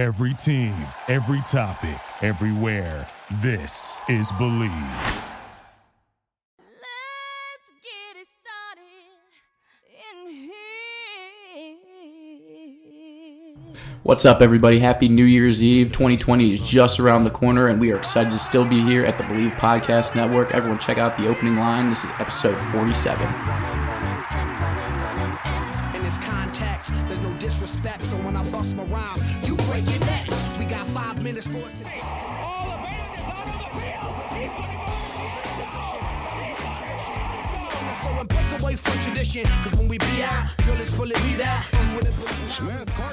Every team, every topic, everywhere. This is Bleav. Let's get it started in here. What's up, everybody? Happy New Year's Eve. 2020 is just around the corner, and we are excited to still be here at the Bleav Podcast Network. Everyone, check out the opening line. This is episode 47. Got five minutes for us to disconnect. Break away from tradition, cause when we be out, girl, it's be that. You wouldn't believe how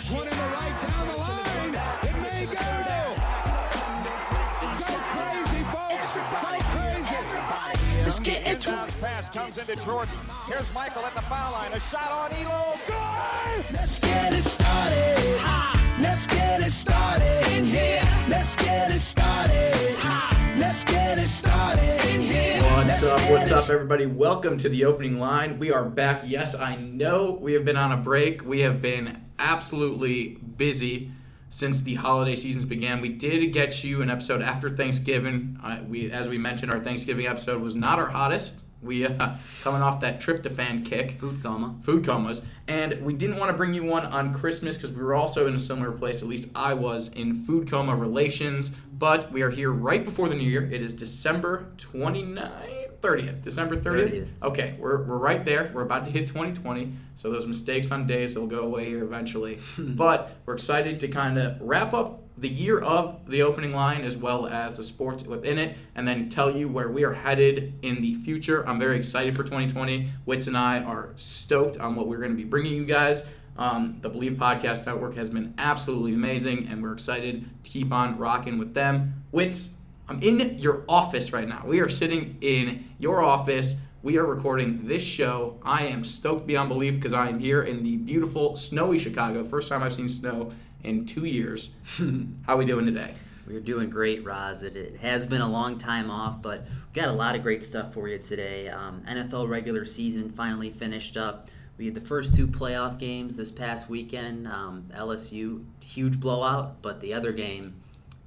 Let's get into it. Pass comes into Jordan. Here's Michael at the foul line. A shot on Ehlo. Good! Let's get it started. Ha! Let's get it started in here. Let's get it started. Let's get it started in here. What's Let's up? What's up, everybody? Welcome to the opening line. We are back. Yes, I know we have been on a break. We have been absolutely busy since the holiday seasons began. We did get you an episode after Thanksgiving. Uh, we, as we mentioned, our Thanksgiving episode was not our hottest. We uh, coming off that tryptophan kick. Food coma. food comas. And we didn't want to bring you one on Christmas because we were also in a similar place, at least I was, in food coma relations. But we are here right before the new year. It is December 29th, 30th. December 30th? 30th. Okay, we're, we're right there. We're about to hit 2020. So those mistakes on days, they'll go away here eventually. but we're excited to kind of wrap up the year of the opening line as well as the sports within it and then tell you where we are headed in the future. I'm very excited for 2020. Wits and I are stoked on what we're going to be bringing you guys. Um, the Bleav Podcast Network has been absolutely amazing and we're excited to keep on rocking with them. Wits, I'm in your office right now. We are sitting in your office. We are recording this show. I am stoked beyond belief because I am here in the beautiful snowy Chicago. First time I've seen snow in two years. How we doing today? We're doing great, Roz. It, it has been a long time off, but we've got a lot of great stuff for you today. Um, NFL regular season finally finished up. We had the first two playoff games this past weekend. Um, LSU, huge blowout, but the other game,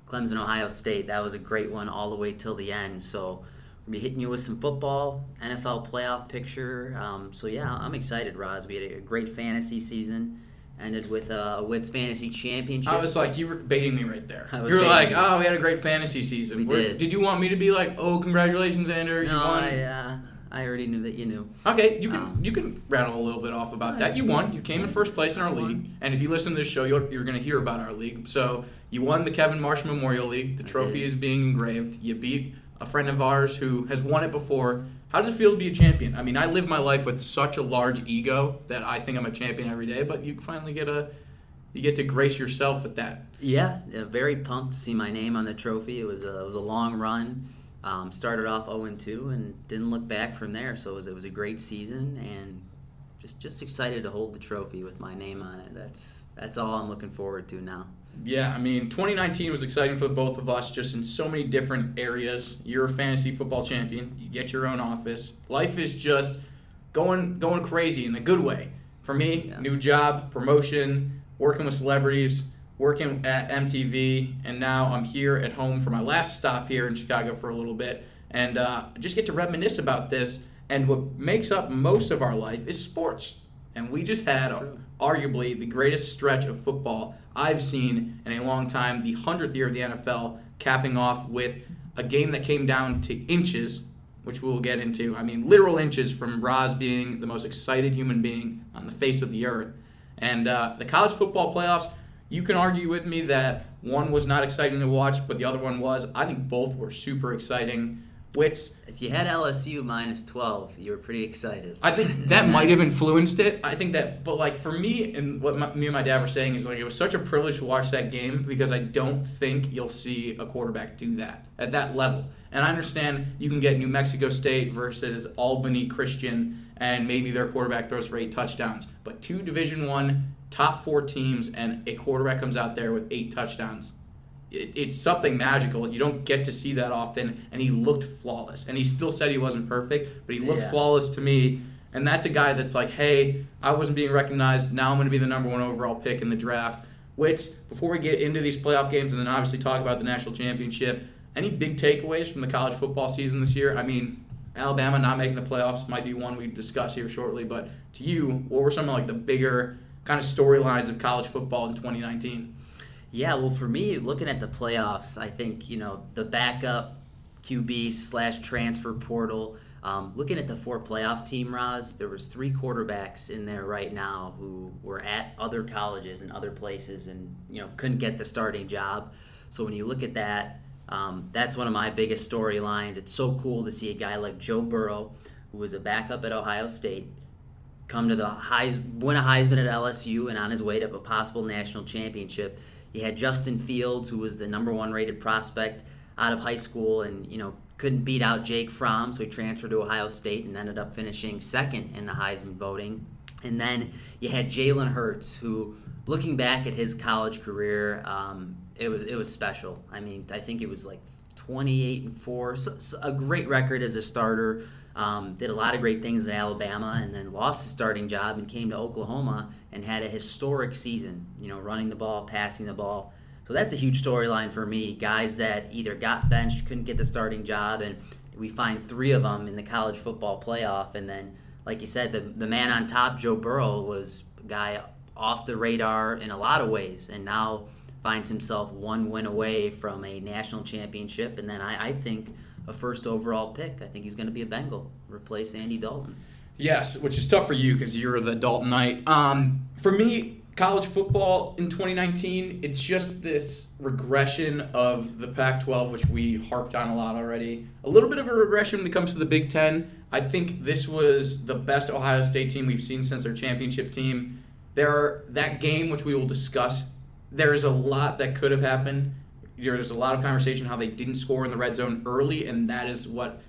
Clemson, Ohio State, that was a great one all the way till the end. So we'll be hitting you with some football, NFL playoff picture. Um, so yeah, I'm excited, Roz. We had a great fantasy season. Ended with a Wits Fantasy Championship. I was like, you were baiting me right there. You were like, oh, we had a great fantasy season. We Where- did. you want me to be like, oh, congratulations, Xander? No, you won. I, uh, I already knew that you knew. Okay, you can Um, you can rattle a little bit off about that. You won. You came in first place in our league, and if you listen to this show, you're, you're going to hear about our league. So you won the Kevin Marsh Memorial League. The trophy is being engraved. You beat a friend of ours who has won it before. How does it feel to be a champion? I mean, I live my life with such a large ego that I think I'm a champion every day. But you finally get a you get to grace yourself with that. Yeah, yeah, very pumped to see my name on the trophy. It was a, it was a long run. Um, started off 0 2 and didn't look back from there. So it was, it was a great season and just just excited to hold the trophy with my name on it. That's that's all I'm looking forward to now. Yeah, I mean, 2019 was exciting for both of us, just in so many different areas. You're a fantasy football champion. You get your own office. Life is just going going crazy in a good way. For me, Yeah. new job, promotion, working with celebrities, working at MTV, and now I'm here at home for my last stop here in Chicago for a little bit, and uh, just get to reminisce about this. And what makes up most of our life is sports. And we just had true. arguably the greatest stretch of football I've seen in a long time, the 100th year of the NFL, capping off with a game that came down to inches, which we'll get into. I mean, literal inches from Roz being the most excited human being on the face of the earth. And uh, the college football playoffs, you can argue with me that one was not exciting to watch, but the other one was. I think both were super exciting. Wits, If you had LSU minus 12, you were pretty excited. I think that might have influenced it. I think that, but like for me and what my, me and my dad were saying is like it was such a privilege to watch that game because I don't think you'll see a quarterback do that at that level. And I understand you can get New Mexico State versus Albany Christian, and maybe their quarterback throws for eight touchdowns, but two Division One top four teams and a quarterback comes out there with eight touchdowns it, it's something magical. You don't get to see that often, and he looked flawless. And he still said he wasn't perfect, but he looked Yeah. flawless to me. And that's a guy that's like, hey, I wasn't being recognized. Now I'm going to be the number one overall pick in the draft. Which, before we get into these playoff games and then obviously talk about the national championship, any big takeaways from the college football season this year? I mean, Alabama not making the playoffs might be one we discuss here shortly, but to you, what were some of like the bigger kind of storylines of college football in 2019? Yeah, well, for me, looking at the playoffs, I think you know the backup QB slash transfer portal. Um, looking at the four playoff team, Roz, there was three quarterbacks in there right now who were at other colleges and other places, and you know couldn't get the starting job. So when you look at that, um, that's one of my biggest storylines. It's so cool to see a guy like Joe Burrow, who was a backup at Ohio State, come to the Heis, win a Heisman at LSU, and on his way to a possible national championship. You had Justin Fields, who was the number one rated prospect out of high school, and you know couldn't beat out Jake Fromm, so he transferred to Ohio State and ended up finishing second in the Heisman voting. And then you had Jalen Hurts, who, looking back at his college career, um, it was it was special. I mean, I think it was like 28 and four, so, so a great record as a starter. Um, did a lot of great things in Alabama, and then lost his starting job and came to Oklahoma and had a historic season. You know, running the ball, passing the ball. So that's a huge storyline for me. Guys that either got benched, couldn't get the starting job, and we find three of them in the college football playoff. And then, like you said, the, the man on top, Joe Burrow, was a guy off the radar in a lot of ways, and now finds himself one win away from a national championship. And then I, I think a first overall pick. I think he's going to be a Bengal, replace Andy Dalton. Yes, which is tough for you because you're the Daltonite. Um, for me, college football in 2019, it's just this regression of the Pac 12, which we harped on a lot already. A little bit of a regression when it comes to the Big Ten. I think this was the best Ohio State team we've seen since their championship team. There, that game, which we will discuss, there's a lot that could have happened. There's a lot of conversation how they didn't score in the red zone early, and that is what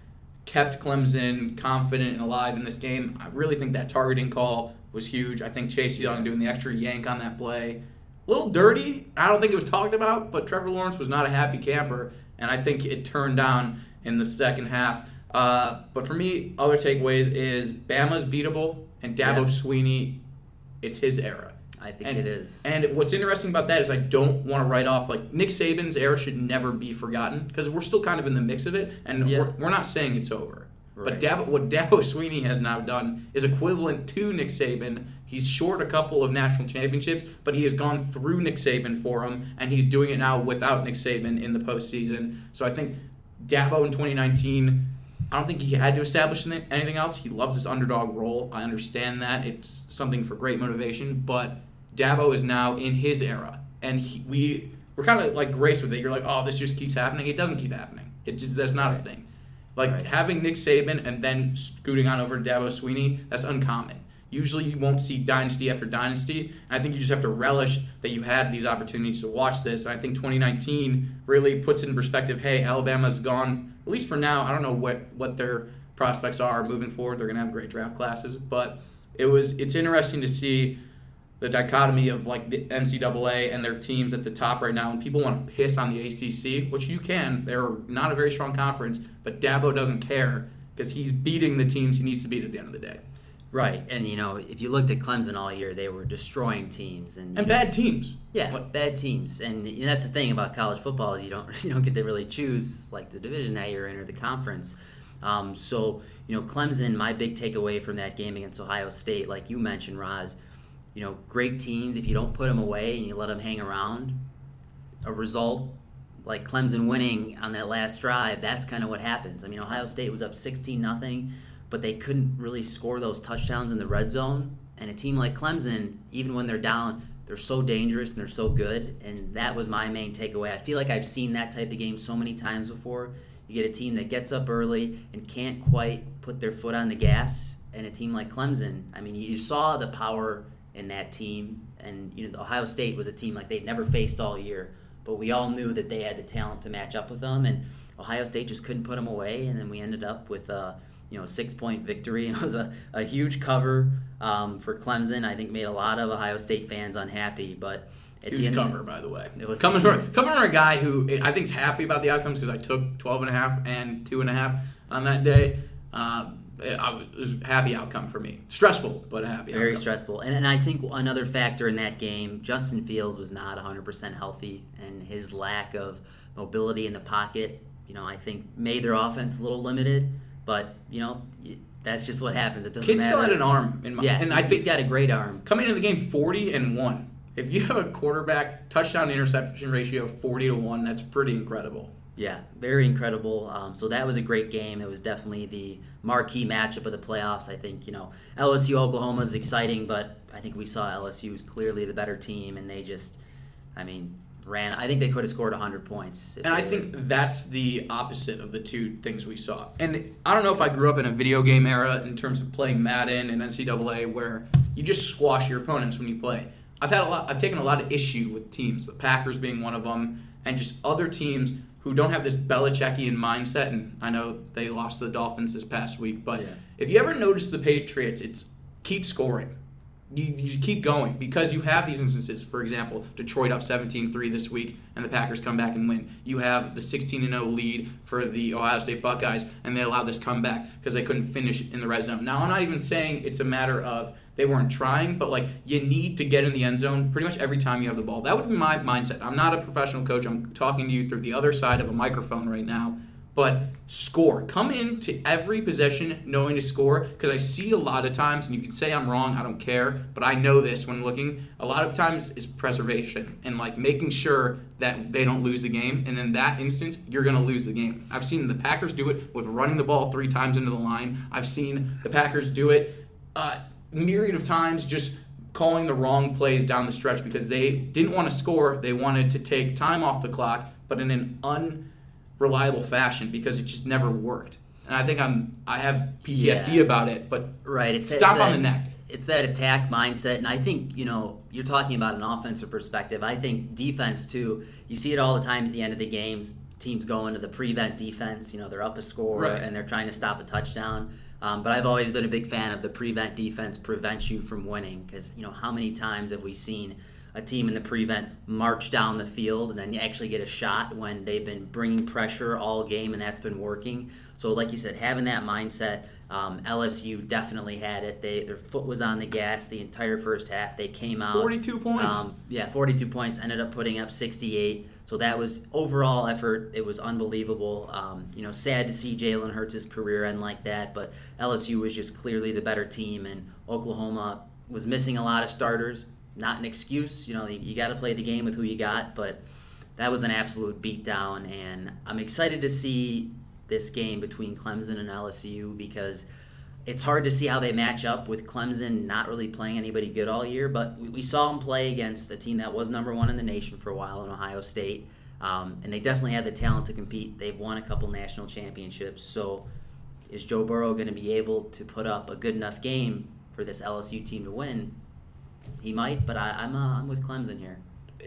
kept Clemson confident and alive in this game. I really think that targeting call was huge. I think Chase Young doing the extra yank on that play, a little dirty. I don't think it was talked about, but Trevor Lawrence was not a happy camper, and I think it turned down in the second half. Uh, but for me, other takeaways is Bama's beatable, and Dabo Yeah. Swinney, it's his era. I think And, it is. and what's interesting about that is I don't want to write off like Nick Saban's era should never be forgotten because we're still kind of in the mix of it, and Yeah. we're, we're not saying it's over. But Right. Dabo, what Dabo Swinney has now done is equivalent to Nick Saban. He's short a couple of national championships, but he has gone through Nick Saban for him, and he's doing it now without Nick Saban in the postseason. So I think Dabo in 2019. I don't think he had to establish anything else. He loves his underdog role. I understand that. It's something for great motivation, but Dabo is now in his era, and he, we we're kind of like grace with it. You're like, oh, this just keeps happening. It doesn't keep happening. It just that's not a thing. Like Right. having Nick Saban and then scooting on over to Dabo Swinney, that's uncommon. Usually you won't see dynasty after dynasty. And I think you just have to relish that you had these opportunities to watch this. And I think 2019 really puts it in perspective. Hey, Alabama's gone at least for now. I don't know what what their prospects are moving forward. They're gonna have great draft classes, but it was it's interesting to see the dichotomy of like the NCAA and their teams at the top right now, and people want to piss on the ACC, which you can. They're not a very strong conference, but Dabo doesn't care because he's beating the teams he needs to beat at the end of the day, Right, and you know, if you looked at Clemson all year, they were destroying teams and, and know, bad teams. Yeah, What- bad teams, and you know, that's the thing about college football is you don't you don't get to really choose like the division that you're in or the conference. Um, so you know, Clemson. My big takeaway from that game against Ohio State, like you mentioned, Roz, you know, great teams. If you don't put them away and you let them hang around, a result like Clemson winning on that last drive, that's kind of what happens. I mean, Ohio State was up 16 nothing, but they couldn't really score those touchdowns in the red zone. And a team like Clemson, even when they're down, they're so dangerous and they're so good. And that was my main takeaway. I feel like I've seen that type of game so many times before. You get a team that gets up early and can't quite put their foot on the gas, and a team like Clemson. I mean, you saw the power in that team, and you know, Ohio State was a team like they'd never faced all year but we all knew that they had the talent to match up with them, and Ohio State just couldn't put them away, and then we ended up with a you know six point victory. It was a, a huge cover um, for Clemson. I think made a lot of Ohio State fans unhappy, but at Huge end of the- cover, by the way. It was coming from coming from a guy who I think is happy about the outcomes because I took 12 and a half and two and a half on that day. Uh, Uh, I was, it was a happy outcome for me. Stressful, but a happy. Very outcome. stressful. And, and I think another factor in that game, Justin Fields was not 100% healthy, and his lack of mobility in the pocket, you know, I think made their offense a little limited. But, you know, that's just what happens. It doesn't Kid matter. still had an arm in my, Yeah, and I he's think got a great arm. coming into the game 40 and 1 if you have a quarterback touchdown interception ratio of 40 to 1 that's pretty incredible Yeah, very incredible. Um, so that was a great game. It was definitely the marquee matchup of the playoffs. I think you know LSU Oklahoma is exciting, but I think we saw LSU was clearly the better team, and they just, I mean, ran. I think they could have scored 100 points. and i think were- that's the opposite of the two things we saw and i don't know if i grew up in a video game era in terms of playing madden and ncaa where you just squash your opponents when you play i've had a lot i've taken a lot of issue with teams the packers being one of them and just other teams who don't have this Belichickian mindset, and I know they lost to the Dolphins this past week, but Yeah. if you ever notice the Patriots, it's keep scoring. You, you keep going because you have these instances. For example, Detroit up 17-3 this week, and the Packers come back and win. You have the 16-0 lead for the Ohio State Buckeyes, and they allowed this comeback because they couldn't finish in the red zone. Now, I'm not even saying it's a matter of they weren't trying, but like you need to get in the end zone pretty much every time you have the ball. That would be my mindset. I'm not a professional coach. I'm talking to you through the other side of a microphone right now. But score. Come into every possession knowing to score because I see a lot of times, and you can say I'm wrong, I don't care, but I know this when looking. A lot of times is preservation and like making sure that they don't lose the game. And in that instance, you're going to lose the game. I've seen the Packers do it with running the ball three times into the line. I've seen the Packers do it uh, myriad of times just calling the wrong plays down the stretch because they didn't want to score. They wanted to take time off the clock, but in an unreliable fashion because it just never worked. And I think I'm I have PTSD Yeah. about it, but Right. It's Stop it's on that- the neck. It's that attack mindset, and I think you know you're talking about an offensive perspective. I think defense too. You see it all the time at the end of the games. Teams go into the prevent defense. You know they're up a score Right. and they're trying to stop a touchdown. Um, but I've always been a big fan of the prevent defense prevents you from winning because you know how many times have we seen a team in the prevent march down the field and then you actually get a shot when they've been bringing pressure all game and that's been working. So like you said, having that mindset, um, LSU definitely had it. They their foot was on the gas the entire first half. They came out 42 points. Um, yeah, 42 points. Ended up putting up 68. So that was overall effort. It was unbelievable. Um, you know, sad to see Jalen Hurts' career end like that, but LSU was just clearly the better team, and Oklahoma was missing a lot of starters. Not an excuse. You know, you, you got to play the game with who you got, but that was an absolute beatdown, and I'm excited to see this game between Clemson and LSU because it's hard to see how they match up with Clemson not really playing anybody good all year, but we, we saw them play against a team that was number one in the nation for a while in Ohio State, um, and they definitely had the talent to compete. They've won a couple national championships, so is Joe Burrow going to be able to put up a good enough game for this LSU team to win? He might, but I, I'm uh, I'm with Clemson here.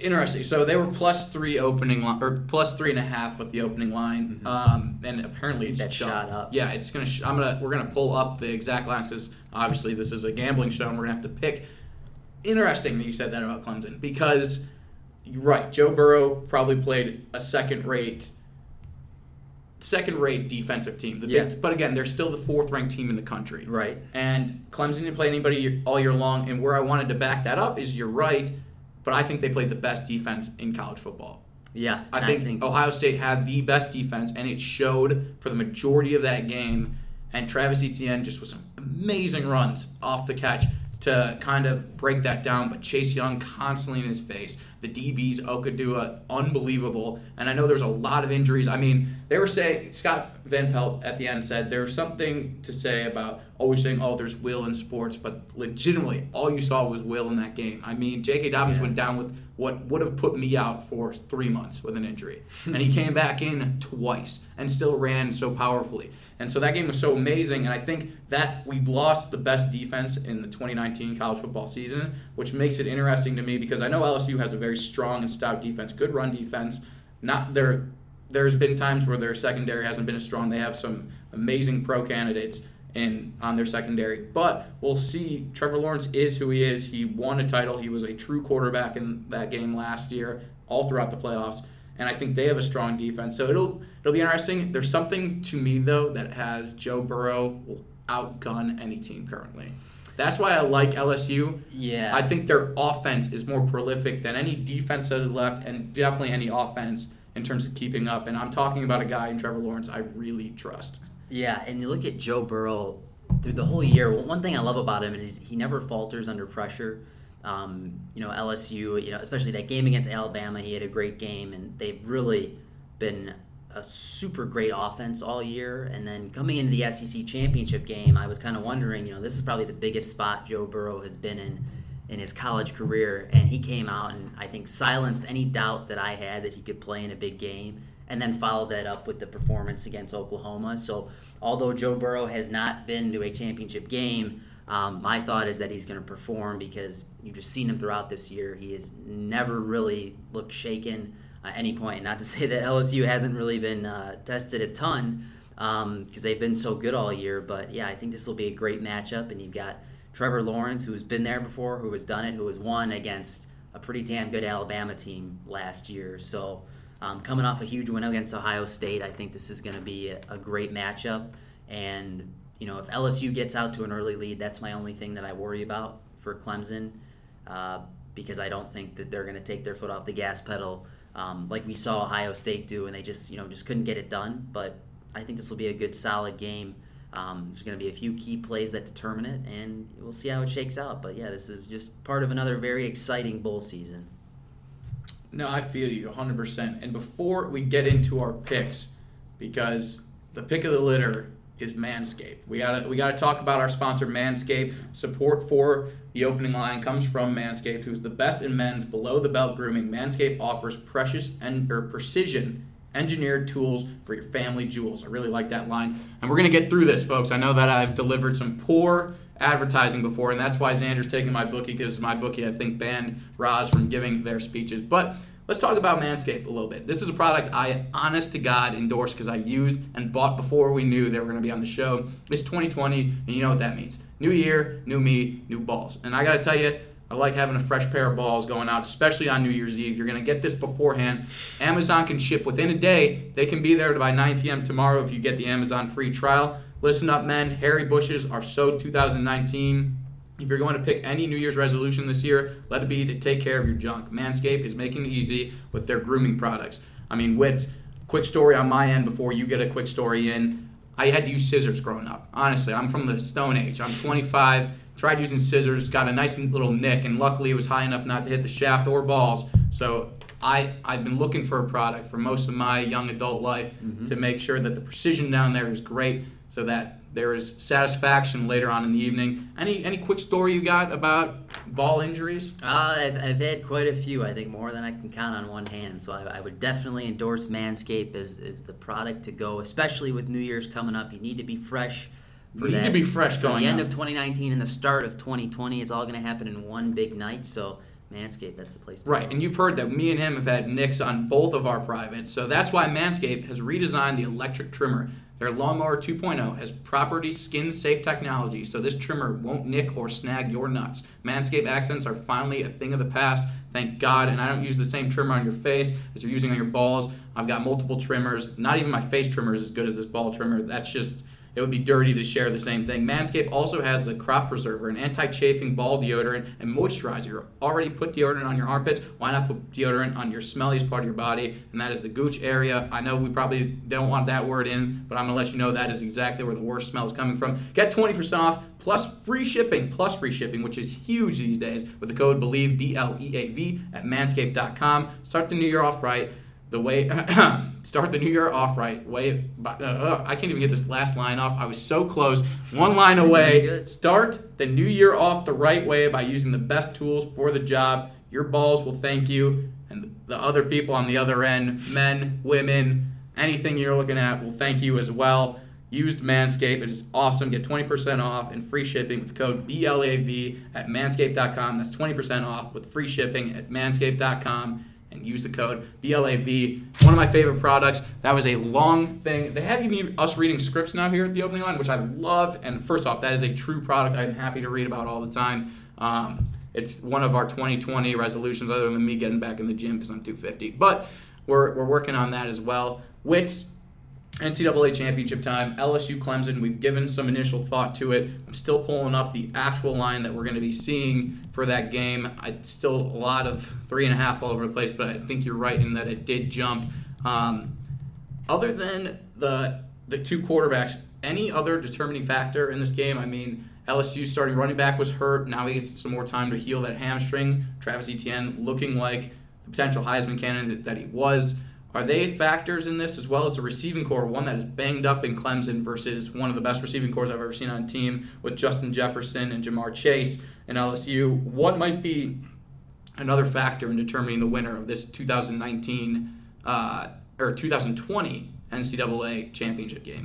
Interesting. So they were plus three opening line, or plus three and a half with the opening line, um, and apparently it's That shot up. Yeah, it's gonna. Sh- I'm gonna. We're gonna pull up the exact lines because obviously this is a gambling show, and we're gonna have to pick. Interesting that you said that about Clemson because you're right. Joe Burrow probably played a second-rate, second-rate defensive team. The Yeah. big, but again, they're still the fourth-ranked team in the country. Right. And Clemson didn't play anybody all year long. And where I wanted to back that up is you're right, but I think they played the best defense in college football. Yeah, I and think, Ohio State had the best defense, and it showed for the majority of that game. And Travis Etienne just was some amazing runs off the catch to kind of break that down. But Chase Young constantly in his face. The DBs, Okudah, unbelievable. And I know there's a lot of injuries. I mean, they were saying, Scott Van Pelt at the end said there's something to say about always saying, oh, there's will in sports. But legitimately, all you saw was will in that game. I mean, J.K. Dobbins Yeah. went down with what would have put me out for three months with an injury. and he came back in twice and still ran so powerfully. And so that game was so amazing. And I think that we lost the best defense in the 2019 college football season, which makes it interesting to me because I know LSU has a very strong and stout defense, good run defense. Not there. There's been times where their secondary hasn't been as strong. They have some amazing pro candidates in on their secondary. But we'll see. Trevor Lawrence is who he is. He won a title. He was a true quarterback in that game last year, all throughout the playoffs. And I think they have a strong defense. So it'll it'll be interesting. There's something to me though that has Joe Burrow outgun any team currently. That's why I like LSU. Yeah. I think their offense is more prolific than any defense that is left, and definitely any offense in terms of keeping up. And I'm talking about a guy in Trevor Lawrence I really trust. Yeah, and you look at Joe Burrow through the whole year. One thing I love about him is he never falters under pressure. Um, you know, LSU, you know, especially that game against Alabama, he had a great game, and they've really been a super great offense all year. And then coming into the SEC championship game, I was kind of wondering, you know, this is probably the biggest spot Joe Burrow has been in in his college career, and he came out and I think silenced any doubt that I had that he could play in a big game. And then followed that up with the performance against Oklahoma. So, although Joe Burrow has not been to a championship game, um, my thought is that he's going to perform because you've just seen him throughout this year. He has never really looked shaken at any point. Not to say that LSU hasn't really been uh, tested a ton because um, they've been so good all year. But yeah, I think this will be a great matchup. And you've got Trevor Lawrence, who's been there before, who has done it, who has won against a pretty damn good Alabama team last year. So um, coming off a huge win against Ohio State, I think this is going to be a, a great matchup. And you know, if LSU gets out to an early lead, that's my only thing that I worry about for Clemson, uh, because I don't think that they're going to take their foot off the gas pedal um, like we saw Ohio State do, and they just you know just couldn't get it done. But I think this will be a good, solid game. Um, there's going to be a few key plays that determine it, and we'll see how it shakes out. But yeah, this is just part of another very exciting bowl season. No, I feel you 100%. And before we get into our picks, because the pick of the litter is Manscaped. We gotta we gotta talk about our sponsor Manscaped. Support for the opening line comes from Manscaped, who's the best in men's below the belt grooming. Manscaped offers precious and precision engineered tools for your family jewels. I really like that line. And we're gonna get through this, folks. I know that I've delivered some poor advertising before, and that's why Xander's taking my bookie because my bookie I think banned Roz from giving their speeches. But Let's talk about Manscaped a little bit. This is a product I, honest to God, endorsed because I used and bought before we knew they were going to be on the show. It's 2020, and you know what that means. New year, new me, new balls. And I got to tell you, I like having a fresh pair of balls going out, especially on New Year's Eve. You're going to get this beforehand. Amazon can ship within a day. They can be there by 9 p.m. tomorrow if you get the Amazon free trial. Listen up, men. Harry bushes are so 2019. If you're going to pick any New Year's resolution this year, let it be to take care of your junk. Manscaped is making it easy with their grooming products. I mean, Wits, quick story on my end before you get a quick story in. I had to use scissors growing up. Honestly, I'm from the Stone Age. I'm 25, tried using scissors, got a nice little nick, and luckily it was high enough not to hit the shaft or balls. So I, I've been looking for a product for most of my young adult life mm-hmm. to make sure that the precision down there is great so that there is satisfaction later on in the evening. Any any quick story you got about ball injuries? Uh, I've, I've had quite a few. I think more than I can count on one hand. So I, I would definitely endorse Manscaped as, as the product to go, especially with New Year's coming up. You need to be fresh. For need that, to be fresh going. the end up. of 2019 and the start of 2020, it's all going to happen in one big night. So Manscaped, that's the place to Right, go. and you've heard that me and him have had nicks on both of our privates, so that's why Manscaped has redesigned the electric trimmer. Their Lawnmower 2.0 has property skin safe technology, so this trimmer won't nick or snag your nuts. Manscaped accents are finally a thing of the past, thank God, and I don't use the same trimmer on your face as you're using on your balls. I've got multiple trimmers. Not even my face trimmer is as good as this ball trimmer. That's just it would be dirty to share the same thing. Manscaped also has the crop preserver, an anti-chafing ball deodorant and moisturizer. Already put deodorant on your armpits. Why not put deodorant on your smelliest part of your body? And that is the gooch area. I know we probably don't want that word in, but I'm gonna let you know that is exactly where the worst smell is coming from. Get 20% off plus free shipping, plus free shipping, which is huge these days with the code BLEAV B L E A V at manscaped.com. Start the new year off right the way start the new year off right way uh, uh, i can't even get this last line off. I was so close. One line away. start the new year off the right way by using the best tools for the job. Your balls will thank you. And the other people on the other end men women anything you're looking at will thank you as well. Used manscaped it is awesome. Get 20% off and free shipping with code blav at manscaped.com that's 20% off with free shipping at manscaped.com and use the code BLAV. One of my favorite products. That was a long thing. They have even us reading scripts now here at the opening line, which I love. And first off, that is a true product I'm happy to read about all the time. Um, it's one of our 2020 resolutions, other than me getting back in the gym because I'm 250. But we're, we're working on that as well. Wits, NCAA championship time, LSU Clemson. We've given some initial thought to it. I'm still pulling up the actual line that we're going to be seeing for that game. I still a lot of three and a half all over the place, but I think you're right in that it did jump. Um, other than the the two quarterbacks, any other determining factor in this game? I mean, LSU starting running back was hurt. Now he gets some more time to heal that hamstring. Travis Etienne looking like the potential Heisman candidate that he was. Are they factors in this as well as the receiving core, one that is banged up in Clemson versus one of the best receiving cores I've ever seen on a team with Justin Jefferson and Ja'Marr Chase and LSU? What might be another factor in determining the winner of this 2019 uh, or 2020 NCAA championship game?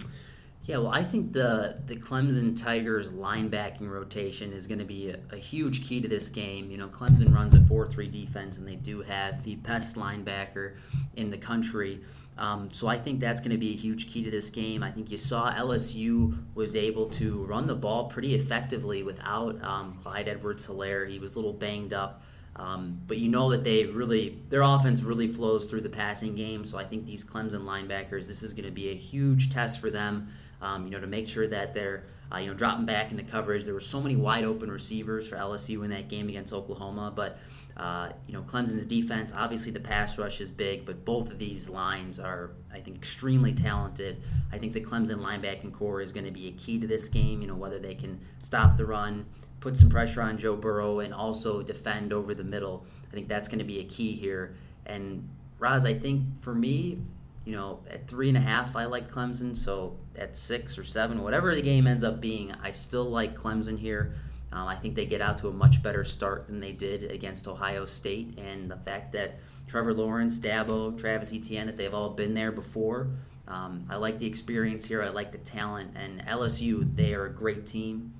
Yeah, well, I think the the Clemson Tigers linebacking rotation is going to be a, a, huge key to this game. You know, Clemson runs a 4-3 defense, and they do have the best linebacker in the country. Um, so I think that's going to be a huge key to this game. I think you saw LSU was able to run the ball pretty effectively without um, Clyde Edwards-Helaire. He was a little banged up. Um, but you know that they really, their offense really flows through the passing game. So I think these Clemson linebackers, this is going to be a huge test for them um, you know, to make sure that they're uh, you know dropping back into coverage. There were so many wide open receivers for LSU in that game against Oklahoma, but uh, you know Clemson's defense, obviously the pass rush is big, but both of these lines are, I think, extremely talented. I think the Clemson linebacking core is going to be a key to this game. You know whether they can stop the run, put some pressure on Joe Burrow, and also defend over the middle. I think that's going to be a key here. And Roz, I think for me, you know, at three and a half, I like Clemson. So at six or seven, whatever the game ends up being, I still like Clemson here. Um, I think they get out to a much better start than they did against Ohio State, and the fact that Trevor Lawrence, Dabo, Travis Etienne, that they've all been there before. Um, I like the experience here. I like the talent, and LSU, they are a great team,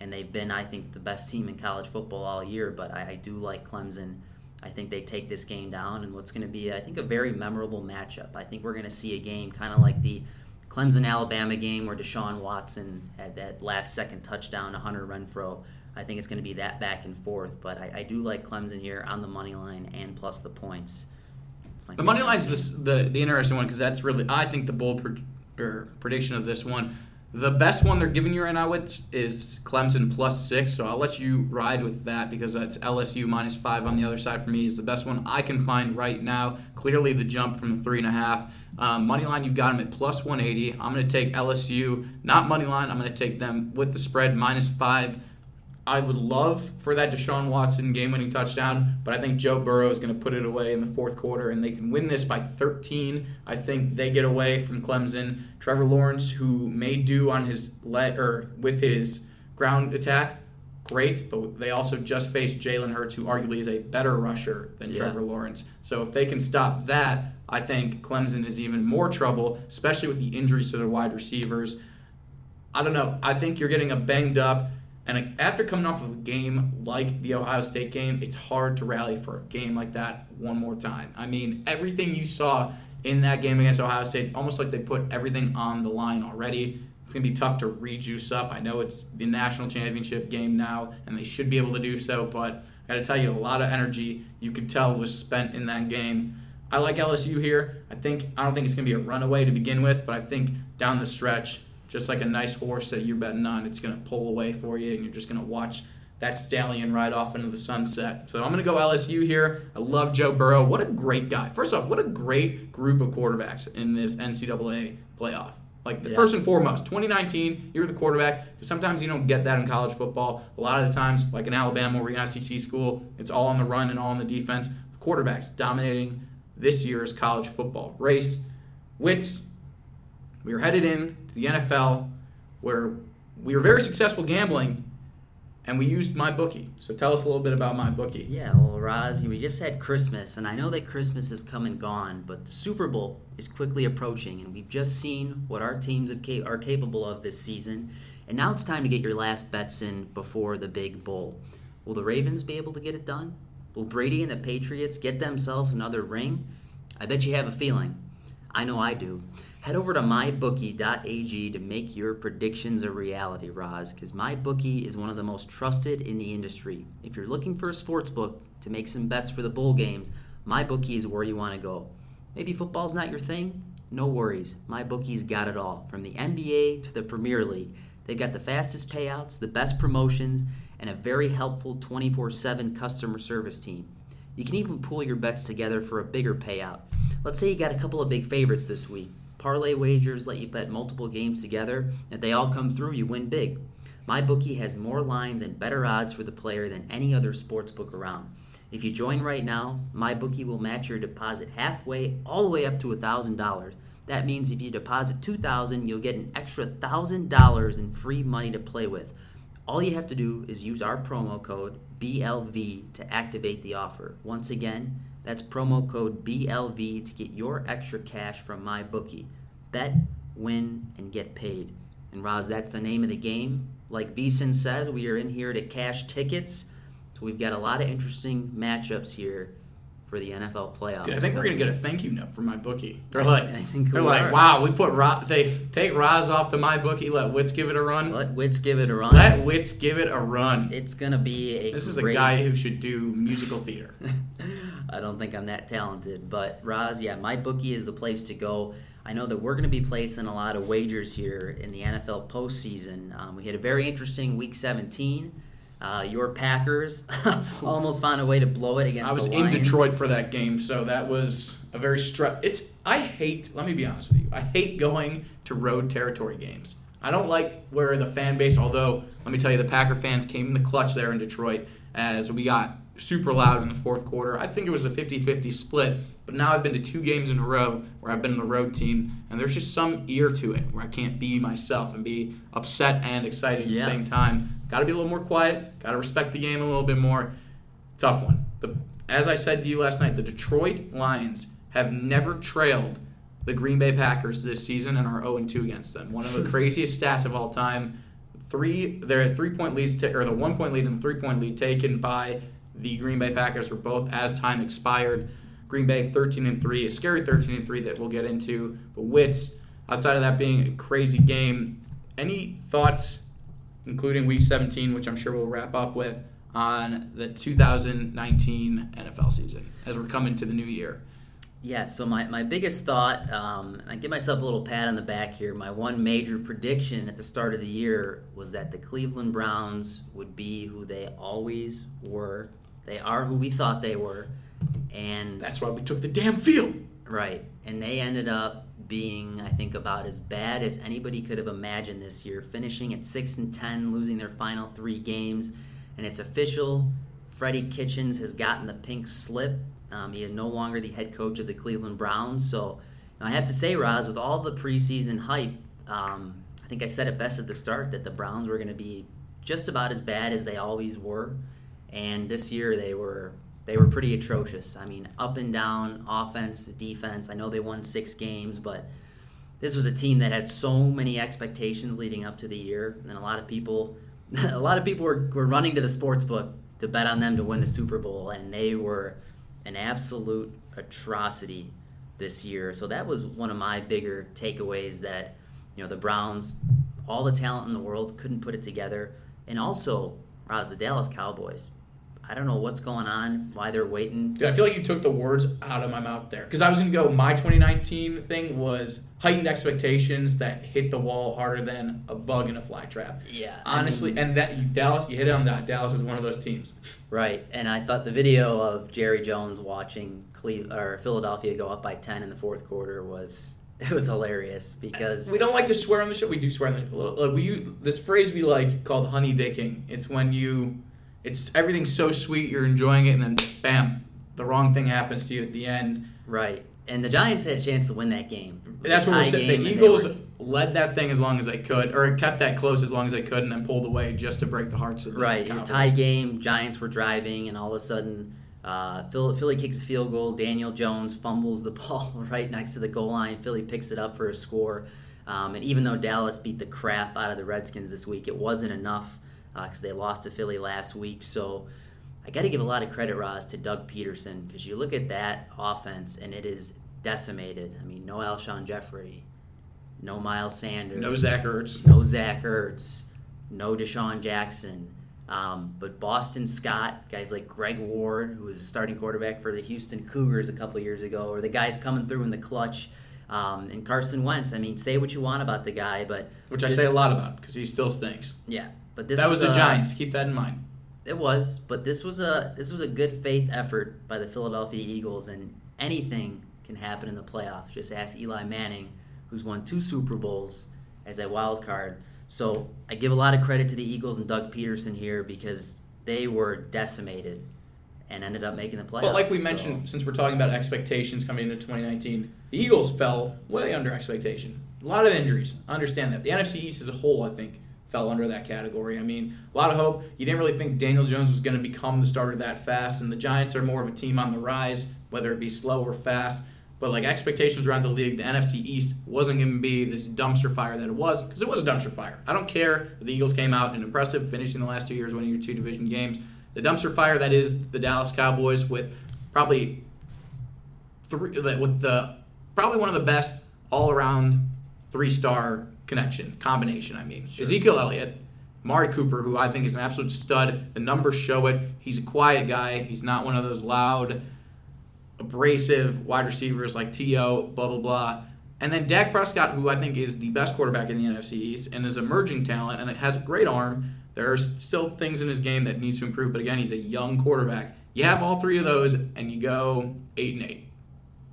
and they've been, I think, the best team in college football all year. But I, I do like Clemson I think they take this game down, and what's going to be, I think, a very memorable matchup. I think we're going to see a game kind of like the Clemson Alabama game where Deshaun Watson had that last second touchdown to Hunter Renfrow. I think it's going to be that back and forth, but I, I do like Clemson here on the money line and plus the points. The money line's this, the the interesting one because that's really I think the bold pre- prediction of this one the best one they're giving you right now with is Clemson plus six, so I'll let you ride with that because that's LSU minus five on the other side for me is the best one I can find right now. Clearly, the jump from the three and a half. Um, money line, you've got them at plus 180. I'm going to take LSU, not money line. I'm going to take them with the spread minus five. I would love for that Deshaun Watson game winning touchdown, but I think Joe Burrow is going to put it away in the fourth quarter and they can win this by 13. I think they get away from Clemson. Trevor Lawrence, who may do on his let or with his ground attack, great, but they also just faced Jalen Hurts, who arguably is a better rusher than yeah. Trevor Lawrence. So if they can stop that, I think Clemson is even more trouble, especially with the injuries to their wide receivers. I don't know. I think you're getting a banged up and after coming off of a game like the Ohio State game, it's hard to rally for a game like that one more time. I mean, everything you saw in that game against Ohio State, almost like they put everything on the line already. It's going to be tough to rejuice up. I know it's the national championship game now, and they should be able to do so, but I got to tell you, a lot of energy you could tell was spent in that game. I like LSU here. I think I don't think it's going to be a runaway to begin with, but I think down the stretch, just like a nice horse that you're betting on, it's going to pull away for you, and you're just going to watch that stallion ride off into the sunset. So I'm going to go LSU here. I love Joe Burrow. What a great guy. First off, what a great group of quarterbacks in this NCAA playoff. Like, the yeah. first and foremost, 2019, you're the quarterback. Sometimes you don't get that in college football. A lot of the times, like in Alabama or an SEC school, it's all on the run and all on the defense. The quarterbacks dominating this year's college football race. Wits, we were headed in to the NFL where we were very successful gambling and we used my bookie. So tell us a little bit about my bookie. Yeah, well, Roz, we just had Christmas, and I know that Christmas has come and gone, but the Super Bowl is quickly approaching, and we've just seen what our teams are capable of this season. And now it's time to get your last bets in before the big bowl. Will the Ravens be able to get it done? Will Brady and the Patriots get themselves another ring? I bet you have a feeling. I know I do. Head over to mybookie.ag to make your predictions a reality, Roz, because MyBookie is one of the most trusted in the industry. If you're looking for a sports book to make some bets for the bowl games, MyBookie is where you want to go. Maybe football's not your thing? No worries. My bookie's got it all. From the NBA to the Premier League. They've got the fastest payouts, the best promotions, and a very helpful 24 7 customer service team. You can even pool your bets together for a bigger payout. Let's say you got a couple of big favorites this week. Parlay wagers let you bet multiple games together. If they all come through, you win big. My bookie has more lines and better odds for the player than any other sports book around. If you join right now, my bookie will match your deposit halfway all the way up to $1,000. That means if you deposit 2,000, you'll get an extra $1,000 in free money to play with. All you have to do is use our promo code BLV to activate the offer. Once again, that's promo code BLV to get your extra cash from my bookie. Bet, win, and get paid. And Roz, that's the name of the game. Like Veasan says, we are in here to cash tickets. So we've got a lot of interesting matchups here for the NFL playoffs. Dude, I think we're gonna get a thank you note from my bookie. They're like, I think they're like, are. wow, we put Ro- they take Roz off the my bookie, let Wits give it a run. Let Wits give it a run. Let It's- Wits give it a run. It's gonna be a. This is a guy who should do musical theater. I don't think I'm that talented, but Roz, yeah, my bookie is the place to go. I know that we're going to be placing a lot of wagers here in the NFL postseason. Um, we had a very interesting Week 17. Uh, your Packers almost found a way to blow it against I was in Detroit for that game, so that was a very stress. It's I hate. Let me be honest with you. I hate going to road territory games. I don't like where the fan base. Although let me tell you, the Packer fans came in the clutch there in Detroit as we got super loud in the fourth quarter. I think it was a 50-50 split. But now I've been to two games in a row where I've been in the road team, and there's just some ear to it where I can't be myself and be upset and excited at the same time. Got to be a little more quiet. Got to respect the game a little bit more. Tough one. The, as I said to you last night, the Detroit Lions have never trailed the Green Bay Packers this season and are 0 2 against them. One of the craziest stats of all time. Three, their three point leads, ta- or the one point lead and the three point lead taken by the Green Bay Packers were both as time expired. Green Bay 13 and 3, a scary 13 and 3 that we'll get into. But Wits, outside of that being a crazy game, any thoughts, including Week 17, which I'm sure we'll wrap up with, on the 2019 NFL season as we're coming to the new year? Yeah, so my, my biggest thought, um, and I give myself a little pat on the back here. My one major prediction at the start of the year was that the Cleveland Browns would be who they always were. They are who we thought they were. And That's why we took the damn field. Right. And they ended up being, I think, about as bad as anybody could have imagined this year, finishing at 6 and 10, losing their final three games. And it's official. Freddie Kitchens has gotten the pink slip. Um, he is no longer the head coach of the Cleveland Browns. So I have to say, Roz, with all the preseason hype, um, I think I said it best at the start that the Browns were going to be just about as bad as they always were. And this year they were they were pretty atrocious. I mean, up and down, offense, defense. I know they won six games, but this was a team that had so many expectations leading up to the year, and a lot of people, a lot of people were, were running to the sports book to bet on them to win the Super Bowl, and they were an absolute atrocity this year. So that was one of my bigger takeaways that you know the Browns, all the talent in the world, couldn't put it together, and also, Roz, the Dallas Cowboys. I don't know what's going on, why they're waiting. Dude, I feel like you took the words out of my mouth there. Because I was going to go, my 2019 thing was heightened expectations that hit the wall harder than a bug in a fly trap. Yeah, I Honestly, mean- and that you Dallas, you hit it on that. Dallas is one of those teams. Right, and I thought the video of Jerry Jones watching Cle- or Philadelphia go up by ten in the fourth quarter was it was hilarious because We don't like to swear on the show. We do swear on the like we this phrase we like called honey dicking. It's when you, it's everything's so sweet, you're enjoying it, and then bam, the wrong thing happens to you at the end. right, and the Giants had a chance to win that game. That's what we're saying. The Eagles were- led that thing as long as they could, or kept that close as long as they could, and then pulled away just to break the hearts of the Right, In a Cowboys. tie game. Giants were driving, and all of a sudden, uh, Philly, Philly kicks a field goal. Daniel Jones fumbles the ball right next to the goal line. Philly picks it up for a score. Um, and even though Dallas beat the crap out of the Redskins this week, it wasn't enough because they lost to Philly last week. So I got to give a lot of credit, Roz, to Doug Pederson because you look at that offense and it is decimated. I mean, no Alshon Jeffery, no Miles Sanders, No Zach Ertz. no Zach Ertz, no DeSean Jackson. Um, but Boston Scott, guys like Greg Ward, who was a starting quarterback for the Houston Cougars a couple years ago, or the guys coming through in the clutch. Um, and Carson Wentz, I mean, say what you want about the guy, but Which I say a lot about because he still stinks. Yeah, but this that was the a- Giants. Keep that in mind. It was, but this was a this was a good faith effort by the Philadelphia Eagles, and anything can happen in the playoffs. Just ask Eli Manning, who's won two Super Bowls as a wild card. So I give a lot of credit to the Eagles and Doug Pederson here because they were decimated and ended up making the playoffs. But like we So- mentioned, since we're talking about expectations coming into 2019, the Eagles fell way under expectation. A lot of injuries. I understand that. The NFC East as a whole, I think, fell under that category. I mean, a lot of hope. You didn't really think Daniel Jones was going to become the starter that fast, and the Giants are more of a team on the rise, whether it be slow or fast. But like expectations around the league, the NFC East wasn't going to be this dumpster fire that it was, because it was a dumpster fire. I don't care the Eagles came out and impressive, finishing the last two years, winning your two division games. The dumpster fire that is the Dallas Cowboys with probably three with the probably one of the best all around three star connection combination. I mean, Ezekiel Elliott, Amari Cooper, who I think is an absolute stud. The numbers show it. He's a quiet guy. He's not one of those loud, abrasive wide receivers like To. Blah blah blah. And then Dak Prescott, who I think is the best quarterback in the NFC East and is emerging talent and it has a great arm. There are still things in his game that needs to improve, but again, he's a young quarterback. You have all three of those, and you go eight and eight.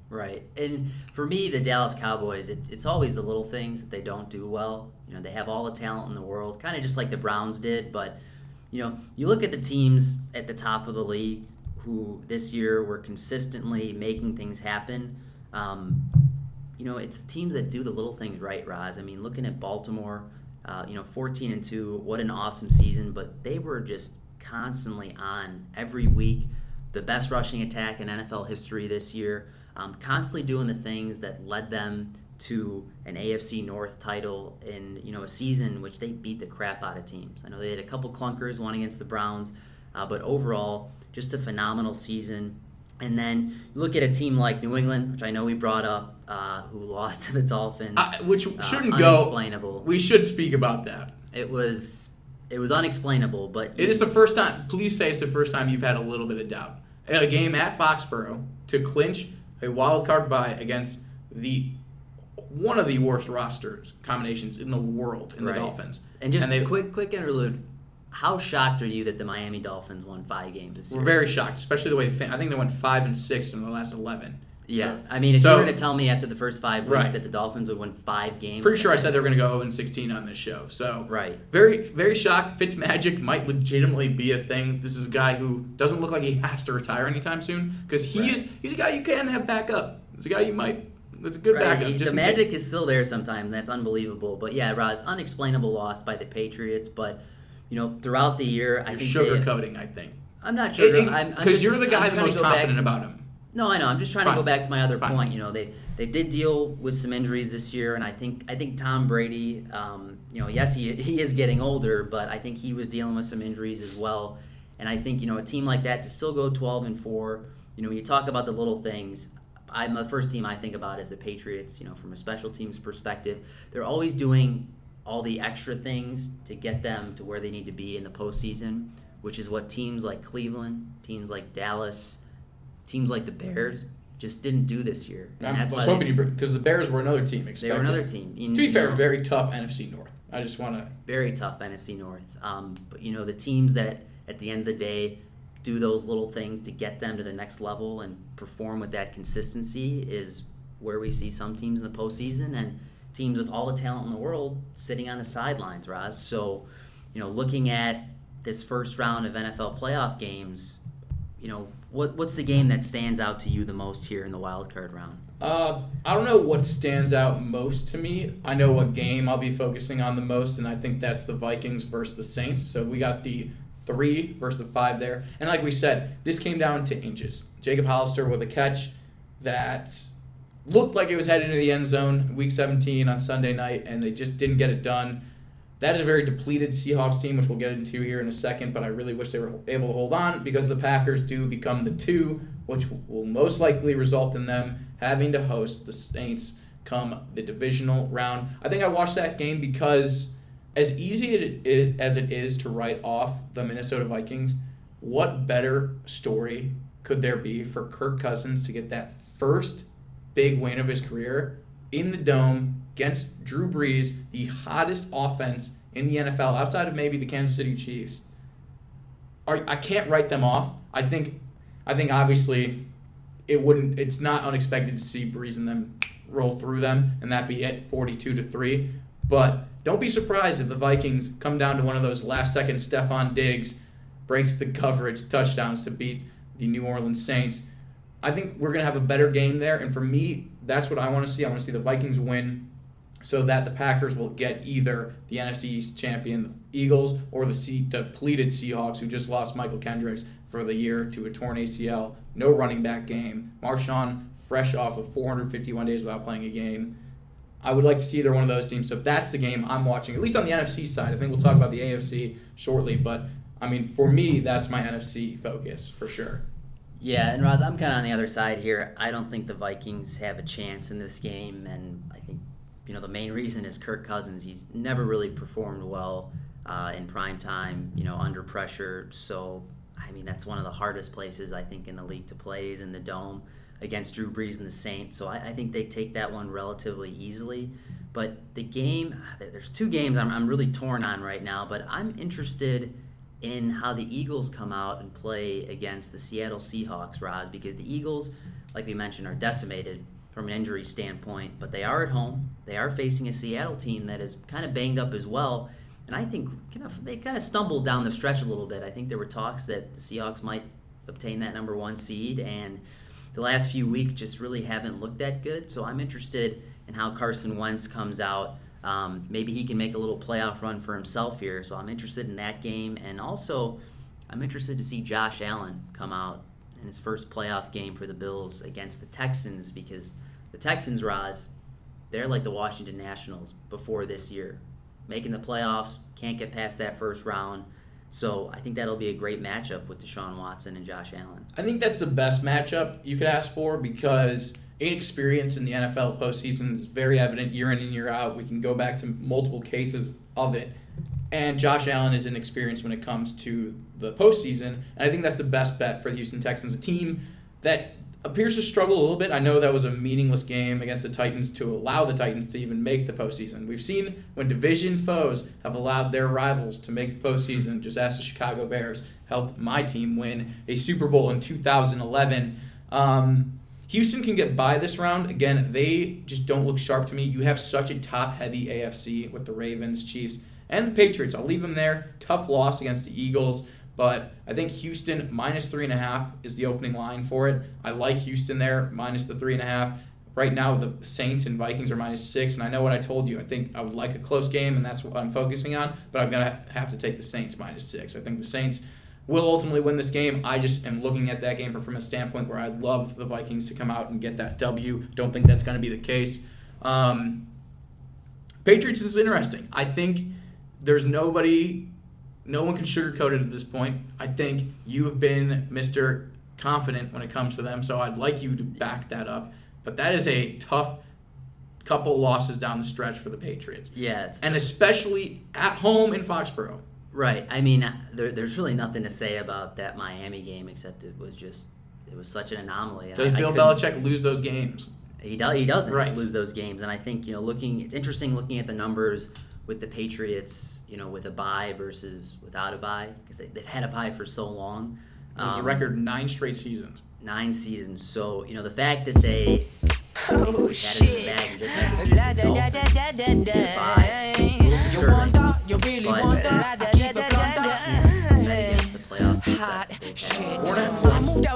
Right. And for me, the Dallas Cowboys, it, it's always the little things that they don't do well. You know, they have all the talent in the world, kind of just like the Browns did. But, you know, you look at the teams at the top of the league who this year were consistently making things happen. Um, you know, it's the teams that do the little things right, Roz. I mean, looking at Baltimore, uh, you know, 14 and 2, what an awesome season, but they were just constantly on every week. The best rushing attack in NFL history this year, um, constantly doing the things that led them to an AFC North title in you know a season which they beat the crap out of teams. I know they had a couple clunkers, one against the Browns, uh, but overall, just a phenomenal season. And then you look at a team like New England, which I know we brought up, uh, who lost to the Dolphins, Uh, which shouldn't go. unexplainable. We should speak about that. it was it was unexplainable, but It is the first time. Please say it's the first time you've had a little bit of doubt. A game at Foxborough to clinch a wild card bye against the one of the worst rosters combinations in the world in Right. the Dolphins. And just they quick quick interlude. How shocked are you that the Miami Dolphins won five games this year? We're very shocked, especially the way I think they went five and six in the last eleven. Yeah, I mean, if So- you were to tell me after the first five weeks Right. that the Dolphins would win five games, Pretty sure I said they were going to go 0 and 16 on this show. So Right. very very shocked. Fitzmagic might legitimately be a thing. This is a guy who doesn't look like he has to retire anytime soon because he Right. is he's a guy you can have backup. He's a guy you might. It's a good Right, backup. he- just the in case. magic is still there sometime. That's unbelievable. But yeah, Roz, unexplainable loss by the Patriots. But you know, throughout the year, I You're think they- sugarcoating, I think. I'm not sure. I'm- I'm Because just- you're the I'm guy trying to most go back confident to- about him. No, I know. I'm just trying Fine. to go back to my other Fine. point. You know, they they did deal with some injuries this year, and I think I think Tom Brady. Um, you know, yes, he he is getting older, but I think he was dealing with some injuries as well. And I think you know a team like that to still go 12 and four. You know, when you talk about the little things. I'm the first team I think about is the Patriots. You know, from a special teams perspective, they're always doing all the extra things to get them to where they need to be in the postseason, which is what teams like Cleveland, teams like Dallas, teams like the Bears just didn't do this year. And I'm, that's I was hoping you because the Bears were another team. they were another team. You- To be fair, know, very tough NFC North. I just want to. very tough NFC North. Um, but you know the teams that at the end of the day do those little things to get them to the next level and perform with that consistency is where we see some teams in the postseason and teams with all the talent in the world sitting on the sidelines, Roz. So, you know, looking at this first round of NFL playoff games, you know, what what's the game that stands out to you the most here in the wild card round? Uh, I don't know what stands out most to me. I know what game I'll be focusing on the most, and I think that's the Vikings versus the Saints. So we got the three versus the five there. And like we said, this came down to inches. Jacob Hollister with a catch that looked like it was headed into the end zone week 17 on Sunday night, and they just didn't get it done. That is a very depleted Seahawks team, which we'll get into here in a second, but I really wish they were able to hold on because the Packers do become the two, which will most likely result in them having to host the Saints come the divisional round. I think I watched that game because, as easy as it is to write off the Minnesota Vikings, what better story could there be for Kirk Cousins to get that first big win of his career in the dome against Drew Brees, the hottest offense in the NFL outside of maybe the Kansas City Chiefs. I can't write them off. I think I think obviously it wouldn't it's not unexpected to see Brees and them roll through them and that be it 42 to 3. But don't be surprised if the Vikings come down to one of those last second Stefon Diggs breaks the coverage touchdowns to beat the New Orleans Saints. I think we're to have a better game there. And for me, that's what I want to see. I want to see the Vikings win so that the Packers will get either the NFC East champion, Eagles, or the depleted Seahawks, who just lost Mychal Kendricks for the year to a torn ACL. No running back game. Marshawn, fresh off of 451 days without playing a game. I would like to see either one of those teams. So if that's the game I'm watching, at least on the NFC side. I think we'll talk about the AFC shortly, but I mean, for me, that's my NFC focus for sure. Yeah, and Roz, I'm kind of on the other side here. I don't think the Vikings have a chance in this game, and I think you know the main reason is Kirk Cousins. He's never really performed well uh, in prime time, you know, under pressure. So I mean, that's one of the hardest places I think in the league to play is in the dome against Drew Brees and the Saints. So I, I think they take that one relatively easily. But the game, there's two games I'm, I'm really torn on right now. But I'm interested in how the Eagles come out and play against the Seattle Seahawks, Roz, because the Eagles, like we mentioned, are decimated from an injury standpoint, but they are at home. They are facing a Seattle team that is kind of banged up as well. And I think kind of, they kind of stumbled down the stretch a little bit. I think there were talks that the Seahawks might obtain that number one seed, and the last few weeks just really haven't looked that good. So I'm interested in how Carson Wentz comes out. Um, maybe he can make a little playoff run for himself here. So I'm interested in that game. And also, I'm interested to see Josh Allen come out in his first playoff game for the Bills against the Texans because the Texans, Roz, they're like the Washington Nationals before this year. Making the playoffs, can't get past that first round. So I think that'll be a great matchup with Deshaun Watson and Josh Allen. I think that's the best matchup you could ask for because inexperience in the NFL postseason is very evident year in and year out. We can go back to multiple cases of it. And Josh Allen is inexperienced when it comes to the postseason. And I think that's the best bet for the Houston Texans, a team that appears to struggle a little bit. I know that was a meaningless game against the Titans to allow the Titans to even make the postseason. We've seen when division foes have allowed their rivals to make the postseason. Just ask the Chicago Bears. Helped my team win a Super Bowl in 2011. Um, Houston can get by this round. Again, they just don't look sharp to me. You have such a top heavy AFC with the Ravens, Chiefs, and the Patriots. I'll leave them there. Tough loss against the Eagles. But I think Houston minus three and a half is the opening line for it. I like Houston there, minus the three and a half. Right now, the Saints and Vikings are minus six, and I know what I told you. I think I would like a close game, and that's what I'm focusing on. But I'm gonna have to take the Saints minus six. I think the Saints will ultimately win this game. I just am looking at that game from a standpoint where I'd love the Vikings to come out and get that W. Don't think that's going to be the case. Um, Patriots is interesting. I think there's nobody, no one can sugarcoat it at this point. I think you have been Mr. Confident when it comes to them, so I'd like you to back that up. But that is a tough couple losses down the stretch for the Patriots. Yeah, it's And especially at home in Foxborough. Right. I mean, there, there's really nothing to say about that Miami game except it was just it was such an anomaly. Does I- I Bill couldn't- Belichick lose those games? He does. He doesn't Right. lose those games, and I think you know, looking, it's interesting looking at the numbers with the Patriots. You know, with a bye versus without a bye because they, they've had a bye for so long. It was a Um, record nine straight seasons. nine seasons. So you know, the fact that they Oh, basically had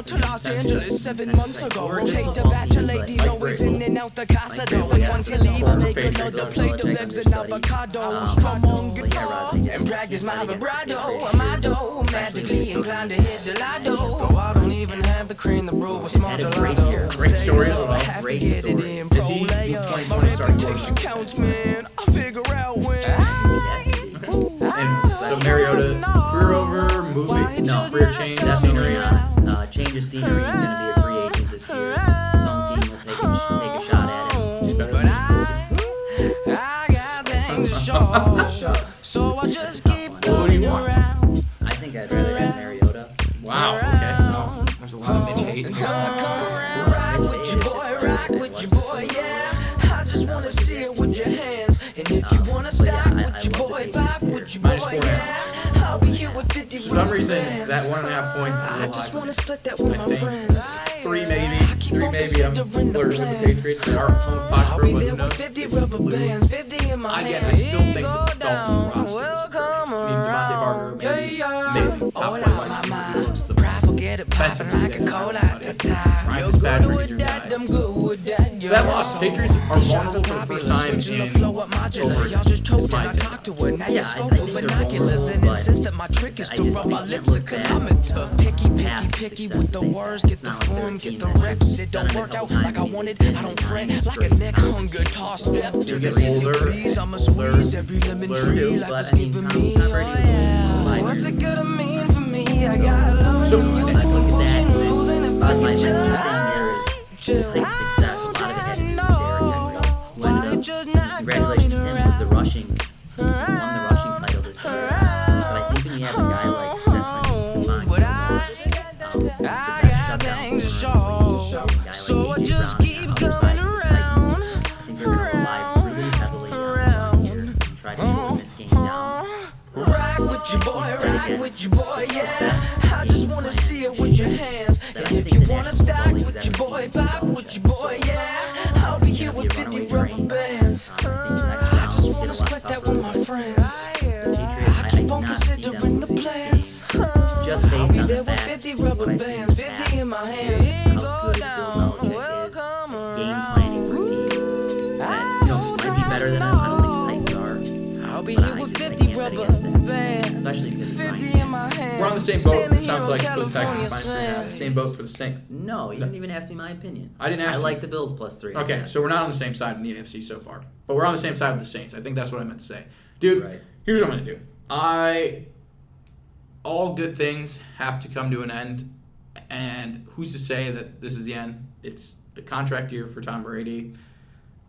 out to Los Angeles seven months ago. Oregon Take the bachelor ladies always in and out the casa though. And once you leave, I make another plate of eggs and understudy. avocado. Um, on but yeah, Roz, they guitar and practice my the vibrato. Amado, magically inclined to hit the lotto. Oh, I don't even have the cream to brew with small had a great gelato. Great story up, have to Great get it story. in, pro the My 2020 starting reputation counts, man. I figure out when. He has to be. And so Mariota, career over, movie, No, career change, definitely scenery. Change of scenery. He's going to be a free agent this year. Some team will take a, take a shot at him. But I, I got things to show. So I just keep What do you want? around. I think I'd rather some reason, that one and a half points is I just wanna split that with I my think friends. three maybe, three maybe. I'm flirting with the. Patriots. They are home Foxborough, I'll be but there who knows? with 50 rubber bands, 50 in my Again, I still think the Dolphins down, roster is well, atrocious. come I mean, DeVante Parker, maybe, maybe top la, wide receiver, the Pride forget it poppin' like a end, cold the top. You're good with that. I'm good with that. You're That loss, Patriots are vulnerable for the first time in flow up modular. over- Y'all just my and I talked to it. Now you scope with binoculars and insist that my trick is to rub my lips look back picky, picky, picky with the words. Get the not like they're a form, get the reps. It don't work out like I wanted. I don't fret like a neck hunger. Toss step to the please. I'ma squeeze every lemon tree life is giving me. Oh yeah. What's it gonna mean for me? I got love So, and I And music I for look at that, losing and if my, I my, you didn't even ask me my opinion. I didn't ask I you. like the Bills plus three. Okay, so we're not on the same side in the AFC so far, but we're on the same side with the Saints. I think that's what I meant to say, dude. Right. Here's what I'm gonna do. I all good things have to come to an end, and who's to say that this is the end? It's a contract year for Tom Brady.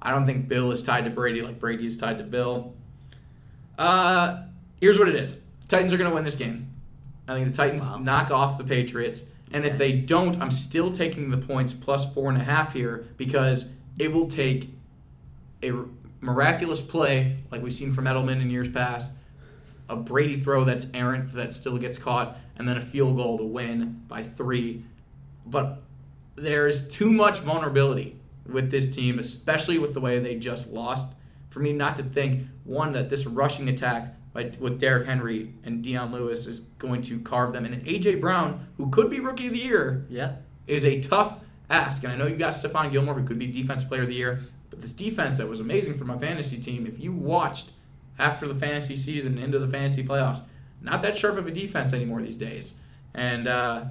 I don't think Bill is tied to Brady like Brady is tied to Bill. Uh, here's what it is: Titans are gonna win this game. I think the Titans Wow. knock off the Patriots, and if they don't, I'm still taking the points plus four and a half here because it will take a miraculous play like we've seen from Edelman in years past, a Brady throw that's errant that still gets caught, and then a field goal to win by three. But there's too much vulnerability with this team, especially with the way they just lost, for me not to think one that this rushing attack by, with Derrick Henry and Dion Lewis is going to carve them, and AJ Brown who could be Rookie of the Year Yeah. is a tough ask. And I know you got Stephon Gilmore, who could be Defense Player of the Year, but this defense that was amazing for my fantasy team, if you watched after the fantasy season into the fantasy playoffs, not that sharp of a defense anymore these days. And uh,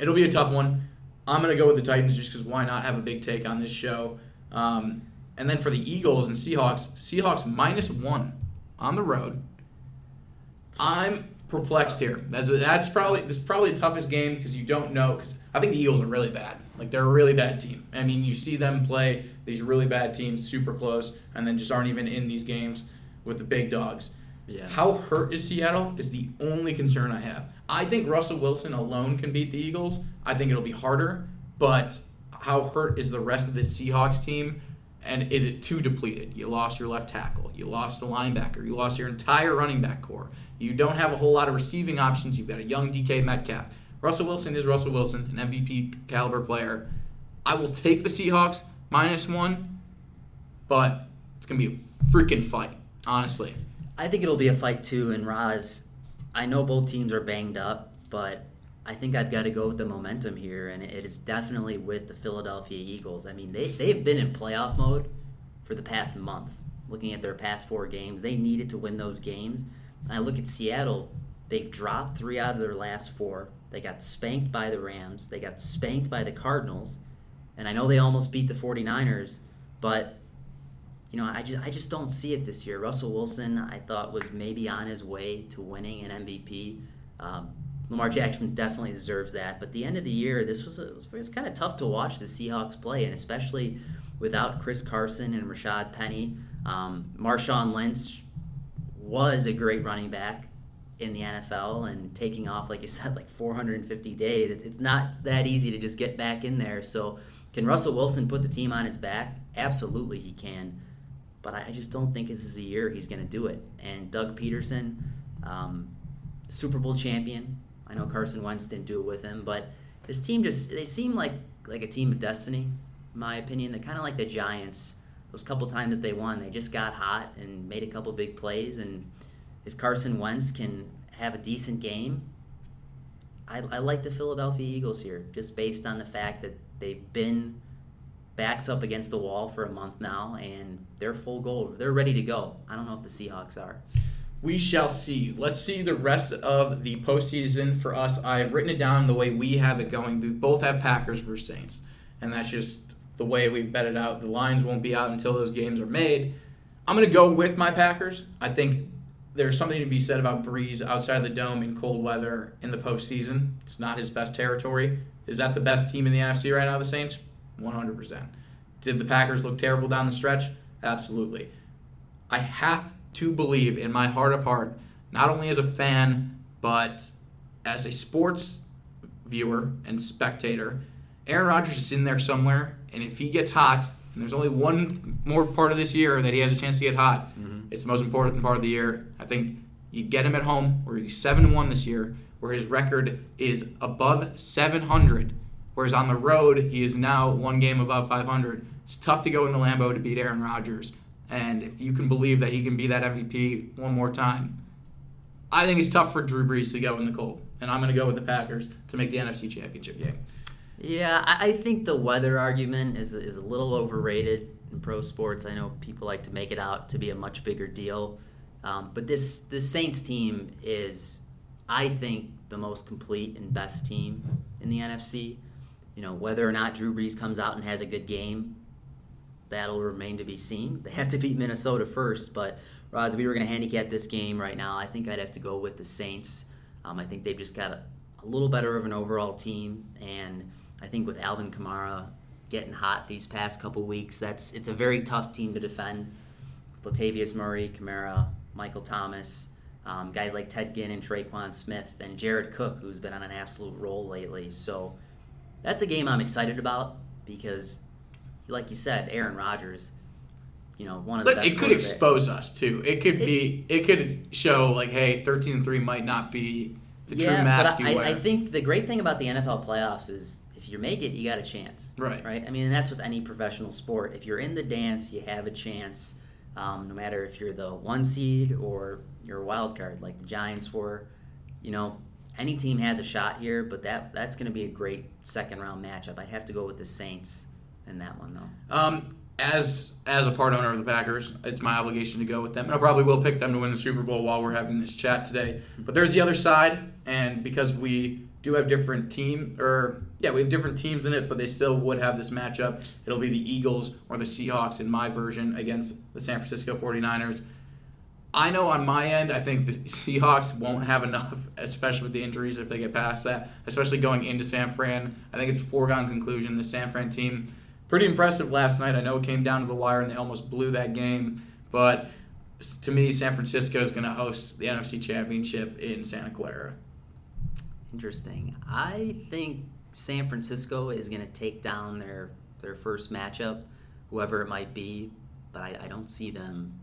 it'll be a tough one. I'm going to go with the Titans just because why not have a big take on this show? Um, and then for the Eagles and Seahawks, Seahawks minus one on the road. I'm perplexed here. That's that's probably this is probably the toughest game because you don't know because I think the Eagles are really bad. Like they're a really bad team. I mean, you see them play these really bad teams, super close, and then just aren't even in these games with the big dogs. Yeah. How hurt is Seattle is the only concern I have. I think Russell Wilson alone can beat the Eagles. I think it'll be harder, but how hurt is the rest of the Seahawks team? And is it too depleted? You lost your left tackle. You lost a linebacker. You lost your entire running back corps. You don't have a whole lot of receiving options. You've got a young DK Metcalf. Russell Wilson is Russell Wilson, an MVP caliber player. I will take the Seahawks minus one, but it's to be a freaking fight, honestly. I think it'll be a fight too. And Roz, I know both teams are banged up, but I think I've got to go with the momentum here, and it is definitely with the Philadelphia Eagles. I mean, they they've been in playoff mode for the past month. Looking at their past four games, they needed to win those games. And I look at Seattle; they've dropped three out of their last four. They got spanked by the Rams. They got spanked by the Cardinals. And I know they almost beat the 49ers, but you know, I just I just don't see it this year. Russell Wilson, I thought was maybe on his way to winning an MVP. Um, Lamar Jackson definitely deserves that. But the end of the year, this was a, it was kind of tough to watch the Seahawks play, and especially without Chris Carson and Rashad Penny. Um, Marshawn Lynch was a great running back in the NFL and taking off, like you said, like 450 days. It's- not that easy to just get back in there. So, can Russell Wilson put the team on his back? Absolutely, he can. but I I just don't think this is a year he's going to do it. And Doug Pederson, um, Super Bowl champion. I know Carson Wentz didn't do it with him, but this team just they seem like like a team of destiny, in my opinion. They're kind of like the Giants. Those couple times that they won, they just got hot and made a couple big plays. And if Carson Wentz can have a decent game, I, I like the Philadelphia Eagles here, just based on the fact that they've been backs up against the wall for a month now, and they're full goal. They're ready to go. I don't know if the Seahawks are. We shall see. Let's see the rest of the postseason for us. I've written it down the way we have it going. We both have Packers versus Saints, and that's just the way we've bet it out. The lines won't be out until those games are made. I'm going to go with my Packers. I think there's something to be said about Brees outside the dome in cold weather in the postseason. It's not his best territory. Is that the best team in the NFC right now, the Saints? 100%. Did the Packers look terrible down the stretch? Absolutely. I have to believe in my heart of heart, not only as a fan, but as a sports viewer and spectator, Aaron Rodgers is in there somewhere, and if he gets hot, and there's only one more part of this year that he has a chance to get hot, mm-hmm. it's the most important part of the year. I think you get him at home, where he's seven one this year, where his record is above 700, whereas on the road he is now one game above 500. It's tough to go into Lambeau to beat Aaron Rodgers, and if you can believe that he can be that MVP one more time, I think it's tough for Drew Brees to go in the cold, and I'm going to go with the Packers to make the NFC Championship game. Yeah, I, think the weather argument is, is a little overrated in pro sports. I know people like to make it out to be a much bigger deal. Um, but this, this Saints team is, I think, the most complete and best team in the NFC. You know, whether or not Drew Brees comes out and has a good game, that'll remain to be seen. They have to beat Minnesota first, but Roz, if we were going to handicap this game right now, I think I'd have to go with the Saints. Um, I think they've just got a, a little better of an overall team, and I think with Alvin Kamara getting hot these past couple weeks, that's it's a very tough team to defend. Latavius Murray, Kamara, Michael Thomas, um, guys like Ted Ginn and Tre'Quan Smith, and Jared Cook, who's been on an absolute roll lately. So that's a game I'm excited about because, like you said, Aaron Rodgers, you know, one of the it could expose us too. It could be. It could show like, hey, thirteen and three might not be the true mask but I, wear. I think the great thing about the NFL playoffs is if you make it, you got a chance. Right. Right. I mean, and that's with any professional sport. If you're in the dance, you have a chance. Um, no matter if you're the one seed or you're a wild card, like the Giants were. You know, any team has a shot here, but that that's going to be a great second round matchup. I'd have to go with the Saints in that one though. Um, as as a part owner of the Packers, it's my obligation to go with them, and I probably will pick them to win the Super Bowl while we're having this chat today. But there's the other side, and because we do have different team, or yeah, we have different teams in it, but they still would have this matchup. It'll be the Eagles or the Seahawks in my version against the San Francisco 49ers. I know on my end, I think the Seahawks won't have enough, especially with the injuries if they get past that, especially going into San Fran. I think it's a foregone conclusion. The San Fran team, pretty impressive last night. I know it came down to the wire and they almost blew that game, but to me, San Francisco is going to host the NFC Championship in Santa Clara. Interesting. I think San Francisco is going to take down their their first matchup, whoever it might be, but I, I don't see them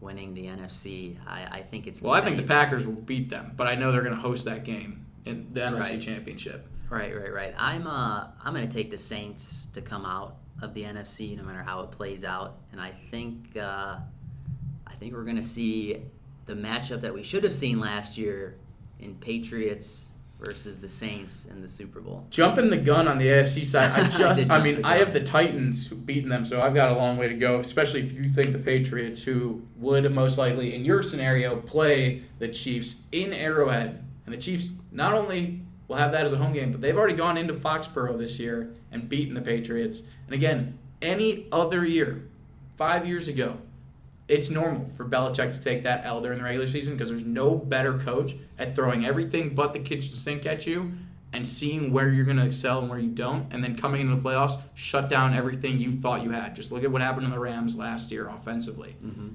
winning the NFC. I, I think it's the Well, I think the Packers will beat them, but I know they're going to host that game in the NFC Right. Championship. Right, right, right. I'm uh I'm going to take the Saints to come out of the NFC no matter how it plays out, and I think uh, I think we're going to see the matchup that we should have seen last year in Patriots versus the Saints in the Super Bowl. Jumping the gun on the AFC side, I I just, did I, mean, I have the Titans beating them, so I've got a long way to go, especially if you think the Patriots, who would most likely, in your scenario, play the Chiefs in Arrowhead. And the Chiefs not only will have that as a home game, but they've already gone into Foxborough this year and beaten the Patriots. And again, any other year, five years ago, it's normal for Belichick to take that L during the regular season because there's no better coach at throwing everything but the kitchen sink at you and seeing where you're going to excel and where you don't, and then coming into the playoffs, shut down everything you thought you had. Just look at what happened to the Rams last year offensively. Mm-hmm.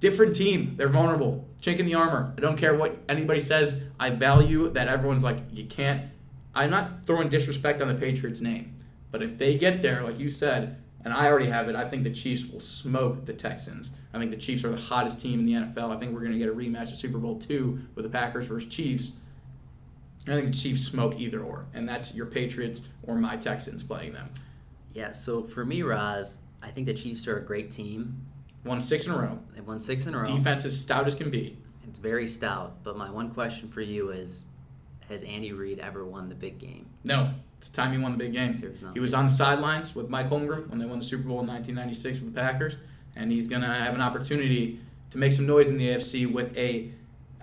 Different team. They're vulnerable. Chink in the armor. I don't care what anybody says. I value that everyone's like, you can't. I'm not throwing disrespect on the Patriots' name. But if they get there, like you said, and I already have it. I think the Chiefs will smoke the Texans. I think the Chiefs are the hottest team in the NFL. I think we're going to get a rematch of Super Bowl two with the Packers versus Chiefs. I think the Chiefs smoke either or, and that's your Patriots or my Texans playing them. Yeah, so for me, Roz, I think the Chiefs are a great team. Won six in a row. They've won six in a row. Defense is stout as can be. It's very stout. But my one question for you is Has Andy Reid ever won the big game? No, it's time he won the big game. He was on the sidelines with Mike Holmgren when they won the Super Bowl in 1996 with the Packers, and he's gonna have an opportunity to make some noise in the AFC with a.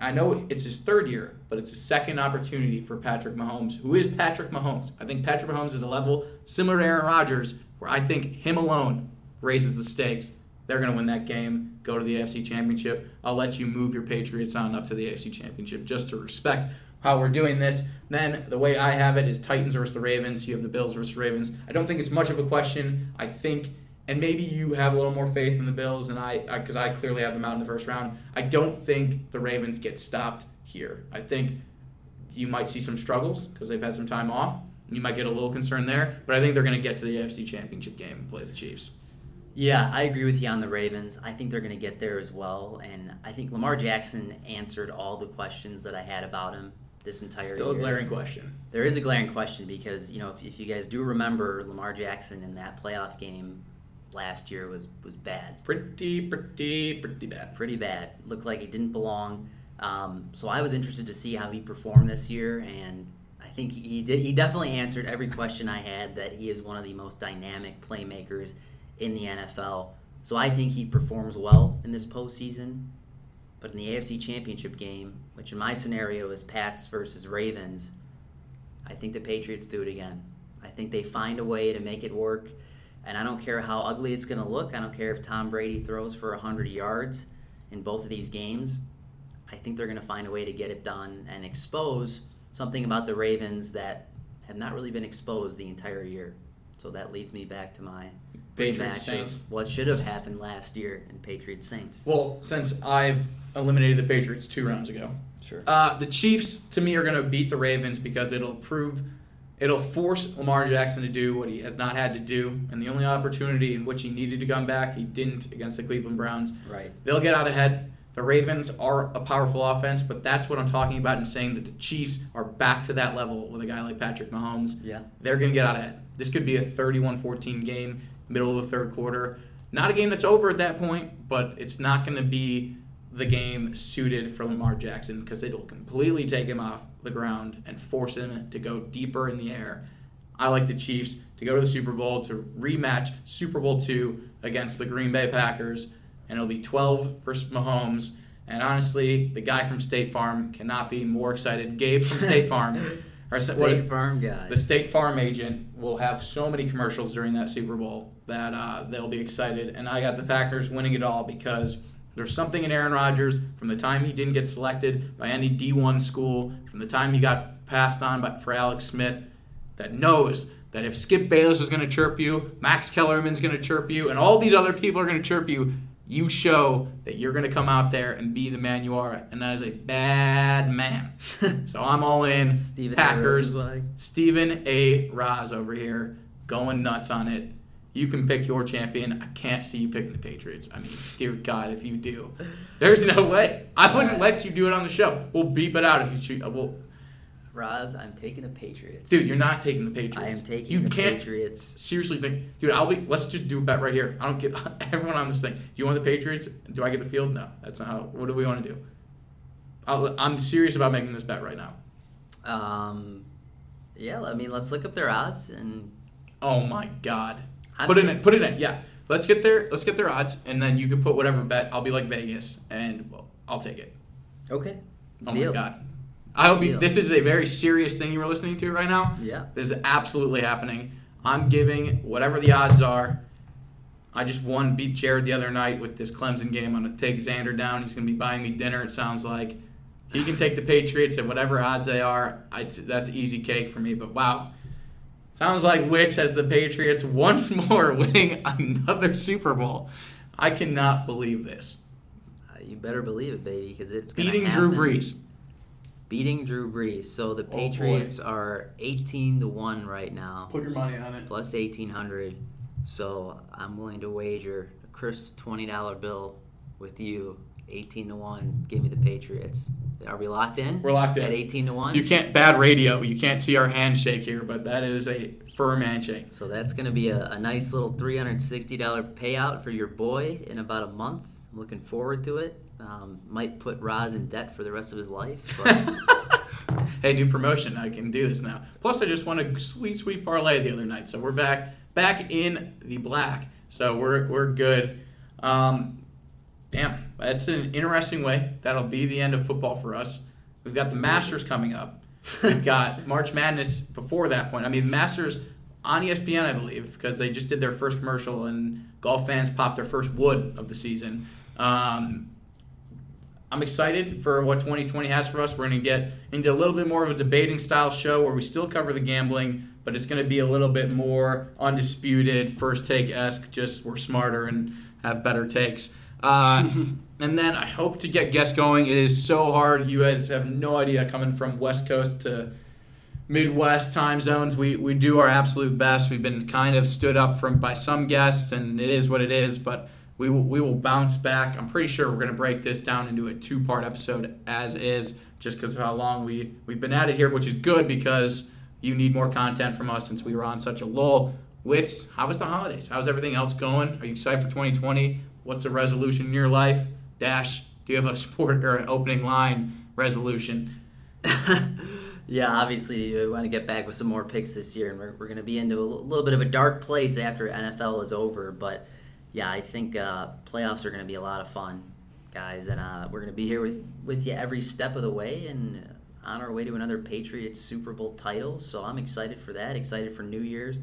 I know it's his third year, but it's a second opportunity for Patrick Mahomes. Who is Patrick Mahomes? I think Patrick Mahomes is a level similar to Aaron Rodgers, where I think him alone raises the stakes. They're going to win that game, go to the AFC Championship. I'll let you move your Patriots on up to the AFC Championship just to respect how we're doing this. Then the way I have it is Titans versus the Ravens. You have the Bills versus the Ravens. I don't think it's much of a question. I think, and maybe you have a little more faith in the Bills, and I, because I, clearly have them out in the first round. I don't think the Ravens get stopped here. I think you might see some struggles because they've had some time off. You might get a little concerned there, but I think they're going to get to the AFC Championship game and play the Chiefs. Yeah, I agree with you on the Ravens. I think they're going to get there as well. And I think Lamar Jackson answered all the questions that I had about him this entire Still a glaring question. There is a glaring question because, you know, if, if you guys do remember, Lamar Jackson in that playoff game last year was, was bad. Pretty, pretty, pretty bad. pretty bad. Looked like he didn't belong. Um, so I was interested to see how he performed this year, and I think he did. He definitely answered every question I had. That he is one of the most dynamic playmakers in the NFL. So I think he performs well in this postseason. But in the AFC Championship game, which in my scenario is Pats versus Ravens, I think the Patriots do it again. I think they find a way to make it work. And I don't care how ugly it's going to look. I don't care if Tom Brady throws for 100 yards in both of these games. I think they're going to find a way to get it done and expose something about the Ravens that have not really been exposed the entire year. So that leads me back to my Patriots, Saints. What should have happened last year in Patriots Saints. Well, since I've eliminated the Patriots two rounds ago, Sure. uh, the Chiefs to me are going to beat the Ravens because it'll prove, it'll force Lamar Jackson to do what he has not had to do, and the only opportunity in which he needed to come back, he didn't against the Cleveland Browns. Right. They'll get out ahead. The Ravens are a powerful offense, but that's what I'm talking about in saying that the Chiefs are back to that level with a guy like Patrick Mahomes. Yeah. They're going to get out ahead. This could be a 31 14 game, middle of the third quarter. Not a game that's over at that point, but it's not going to be the game suited for Lamar Jackson because it'll completely take him off the ground and force him to go deeper in the air. I like the Chiefs to go to the Super Bowl to rematch Super Bowl two against the Green Bay Packers, and it'll be 12 versus Mahomes. And honestly, the guy from State Farm cannot be more excited. Gabe from State Farm, or what State Farm guy. the State Farm agent will have so many commercials during that Super Bowl that uh, they'll be excited. And I got the Packers winning it all because there's something in Aaron Rodgers from the time he didn't get selected by any D1 school, from the time he got passed on by, for Alex Smith, that knows that if Skip Bayless is going to chirp you, Max Kellerman's going to chirp you, and all these other people are going to chirp you, you show that you're going to come out there and be the man you are. And that is a bad man. so I'm all in. Stephen A. Packers. Rosenzweig. Stephen A. Roz over here going nuts on it. You can pick your champion. I can't see you picking the Patriots. I mean, dear God, if you do, there's no way. I wouldn't let you do it on the show. We'll beep it out if you shoot. uh, We'll, Roz, I'm taking the Patriots. dude, you're not taking the Patriots. I am taking You the can't Patriots. seriously think, dude. I'll be. Let's just do a bet right here. I don't get everyone on this thing. Do you want the Patriots? Do I get the field? No, that's not how. What do we want to do? I'll, I'm serious about making this bet right now. Um, yeah, I mean, let's look up their odds and Oh my God! I'm put it ta- in. Put it in. Yeah. Let's get their let's get their odds, and then you can put whatever bet. I'll be like Vegas, and well, I'll take it. okay. Oh Deal. my God! I hope you, this is a very serious thing you were listening to right now. Yeah. This is absolutely happening. I'm giving whatever the odds are. I just won, beat Jared the other night with this Clemson game. I'm gonna take Xander down. He's gonna be buying me dinner. It sounds like he can take the Patriots at whatever odds they are. I, that's easy cake for me. But wow, sounds like Wits has the Patriots once more winning another Super Bowl. I cannot believe this. Uh, You better believe it, baby, because it's Beating Drew. Brees. Beating Drew Brees. So the Oh, boy. Patriots are 18 to one right now, Put your money on it. plus 1800. So I'm willing to wager a crisp twenty dollar bill with you, eighteen to one. Give me the Patriots. Are we locked in? We're locked in. at eighteen to one. You can't bad radio. You can't see our handshake here, but that is a firm handshake. So that's going to be a, a nice little $360 payout for your boy in about a month. I'm looking forward to it. Um, might put Roz in debt for the rest of his life. But hey, new promotion. I can do this now. Plus, I just won a sweet, sweet parlay the other night, so we're back, back in the black. So we're we're good. Um, damn, that's an interesting way. That'll be the end of football for us. We've got the Masters coming up. We've got March Madness before that point. I mean, Masters on ESPN, I believe, because they just did their first commercial and golf fans popped their first wood of the season. Um, I'm excited for what 2020 has for us. We're going to get into a little bit more of a debating style show where we still cover the gambling, but it's going to be a little bit more undisputed, first take esque. Just we're smarter and have better takes. Uh, and then I hope to get guests going. It is so hard. You guys have no idea coming from West Coast to Midwest time zones. We we do our absolute best. We've been kind of stood up from by some guests, and it is what it is. But we will, we will bounce back. I'm pretty sure we're going to break this down into a two part episode as is, just because of how long we we've been at it here, which is good because you need more content from us since we were on such a lull. Wits, how was the holidays? How's everything else going? Are you excited for 2020? What's a resolution in your life? Dash, do you have a sport or an opening line resolution? yeah, obviously, we want to get back with some more picks this year, and we're, we're going to be into a little bit of a dark place after NFL is over. But yeah, I think uh, playoffs are going to be a lot of fun, guys, and uh, we're going to be here with, with you every step of the way and on our way to another Patriots Super Bowl title. So I'm excited for that, excited for New Year's.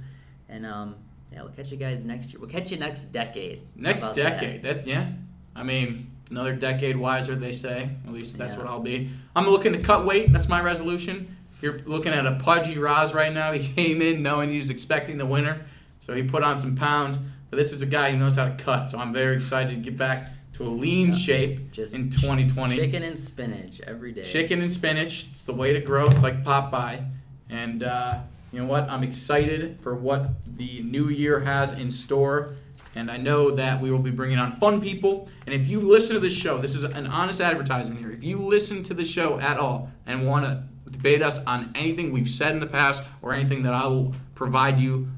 And um, yeah, we'll catch you guys next year. We'll catch you next decade. Next about that? decade. That? yeah. I mean, another decade wiser, they say. At least that's Yeah. what I'll be. I'm looking to cut weight. That's my resolution. You're looking at a pudgy Roz right now. He came in knowing he was expecting the winner, so he put on some pounds. But this is a guy who knows how to cut, so I'm very excited to get back to a lean shape Just in 2020. Chicken and spinach every day. Chicken and spinach. It's the way to grow. It's like Popeye. And uh, you know what? I'm excited for what the new year has in store. And I know that we will be bringing on fun people. And if you listen to this show, this is an honest advertisement here. If you listen to the show at all and want to debate us on anything we've said in the past or anything that I will provide you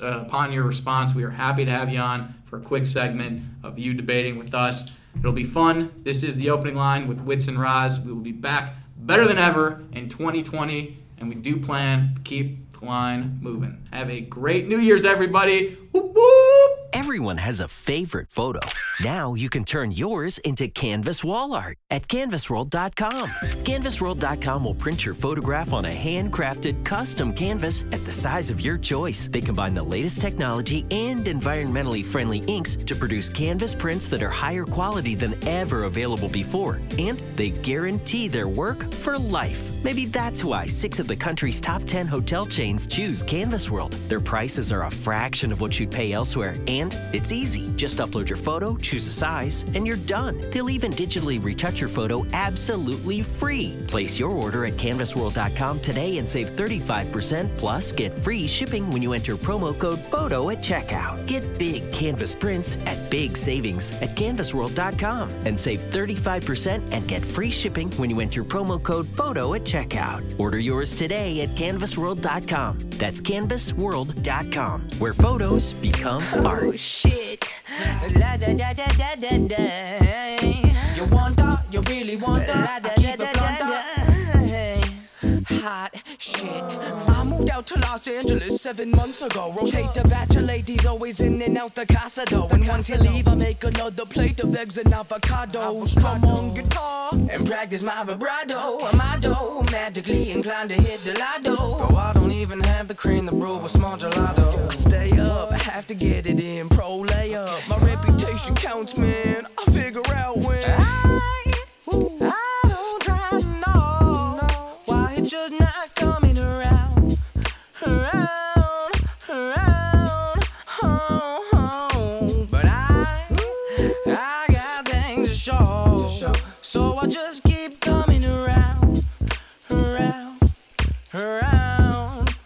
uh, upon your response, we are happy to have you on for a quick segment of you debating with us. It'll be fun. This is the opening line with Wits and Roz. We will be back better than ever in 2020, and we do plan to keep line moving. Have a great New Year's, everybody. Whoop, whoop. Everyone has a favorite photo. Now you can turn yours into canvas wall art at canvasworld.com. Canvasworld.com will print your photograph on a handcrafted custom canvas at the size of your choice. They combine the latest technology and environmentally friendly inks to produce canvas prints that are higher quality than ever available before. And they guarantee their work for life. Maybe that's why six of the country's top 10 hotel chains choose Canvas World. Their prices are a fraction of what you'd pay elsewhere, and it's easy. Just upload your photo, choose a size, and you're done. They'll even digitally retouch your photo absolutely free. Place your order at canvasworld.com today and save 35% plus get free shipping when you enter promo code PHOTO at checkout. Get big canvas prints at big savings at canvasworld.com and save 35% and get free shipping when you enter promo code PHOTO at checkout. Order yours today at canvasworld.com. That's canvasworld.com, where photos become oh, art. Oh shit. La da da da da da da. You want that? You really want that? Hot shit. I moved out to Los Angeles seven months ago. Rotate the batch of ladies always in and out the casa though. And once you leave, I make another plate of eggs and avocados. Come on guitar and practice my vibrato. Amado, magically inclined to hit the lado. Bro, I don't even have the cream to brew with small gelato. I stay up, I have to get it in. Pro layup, my reputation counts, man. I figure out when. I, I around, around. But I, I got things to show, so I just keep coming around, around, around.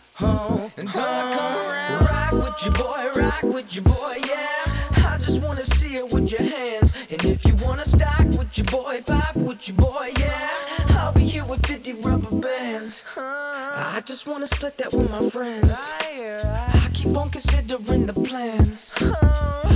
And don't I come around? Rock with your boy, rock with your hands. Just wanna split that with my friends. I keep on considering the plans.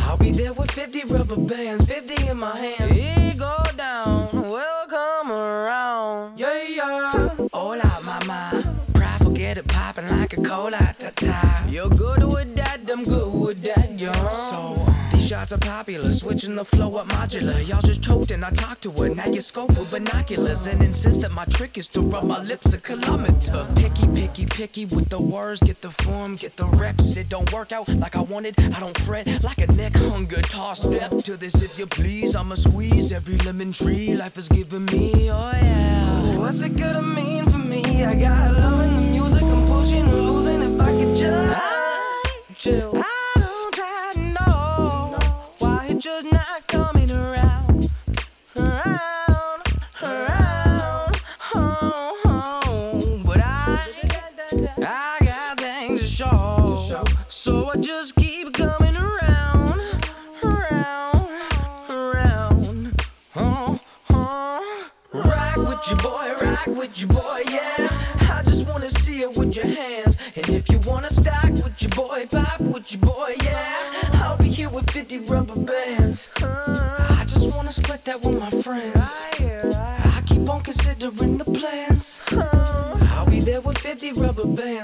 I'll be there with 50 rubber bands, 50 in my hands. It go down, welcome around. Yeah, yeah. Hola, mama. Pride, forget it, popping like a cola, ta ta. You're good with that, I'm good with that, yo. So, shots are popular, switching the flow up modular. Y'all just choked and I talked to her. Now you scope with binoculars and insist that my trick is to rub my lips a kilometer. Picky, picky, picky with the words, get the form, get the reps. It don't work out like I wanted, I don't fret like a neck hunger. Toss step to this if you please. I'ma squeeze every lemon tree life has given me. Oh yeah. What's it gonna mean for me? I got love in the music, I'm pushing or losing if I could just chill. With your boy, yeah. I just wanna see it with your hands. And if you wanna stock with your boy, pop with your boy, yeah. I'll be here with 50 rubber bands. I just wanna split that with my friends. I keep on considering the plans. I'll be there with 50 rubber bands,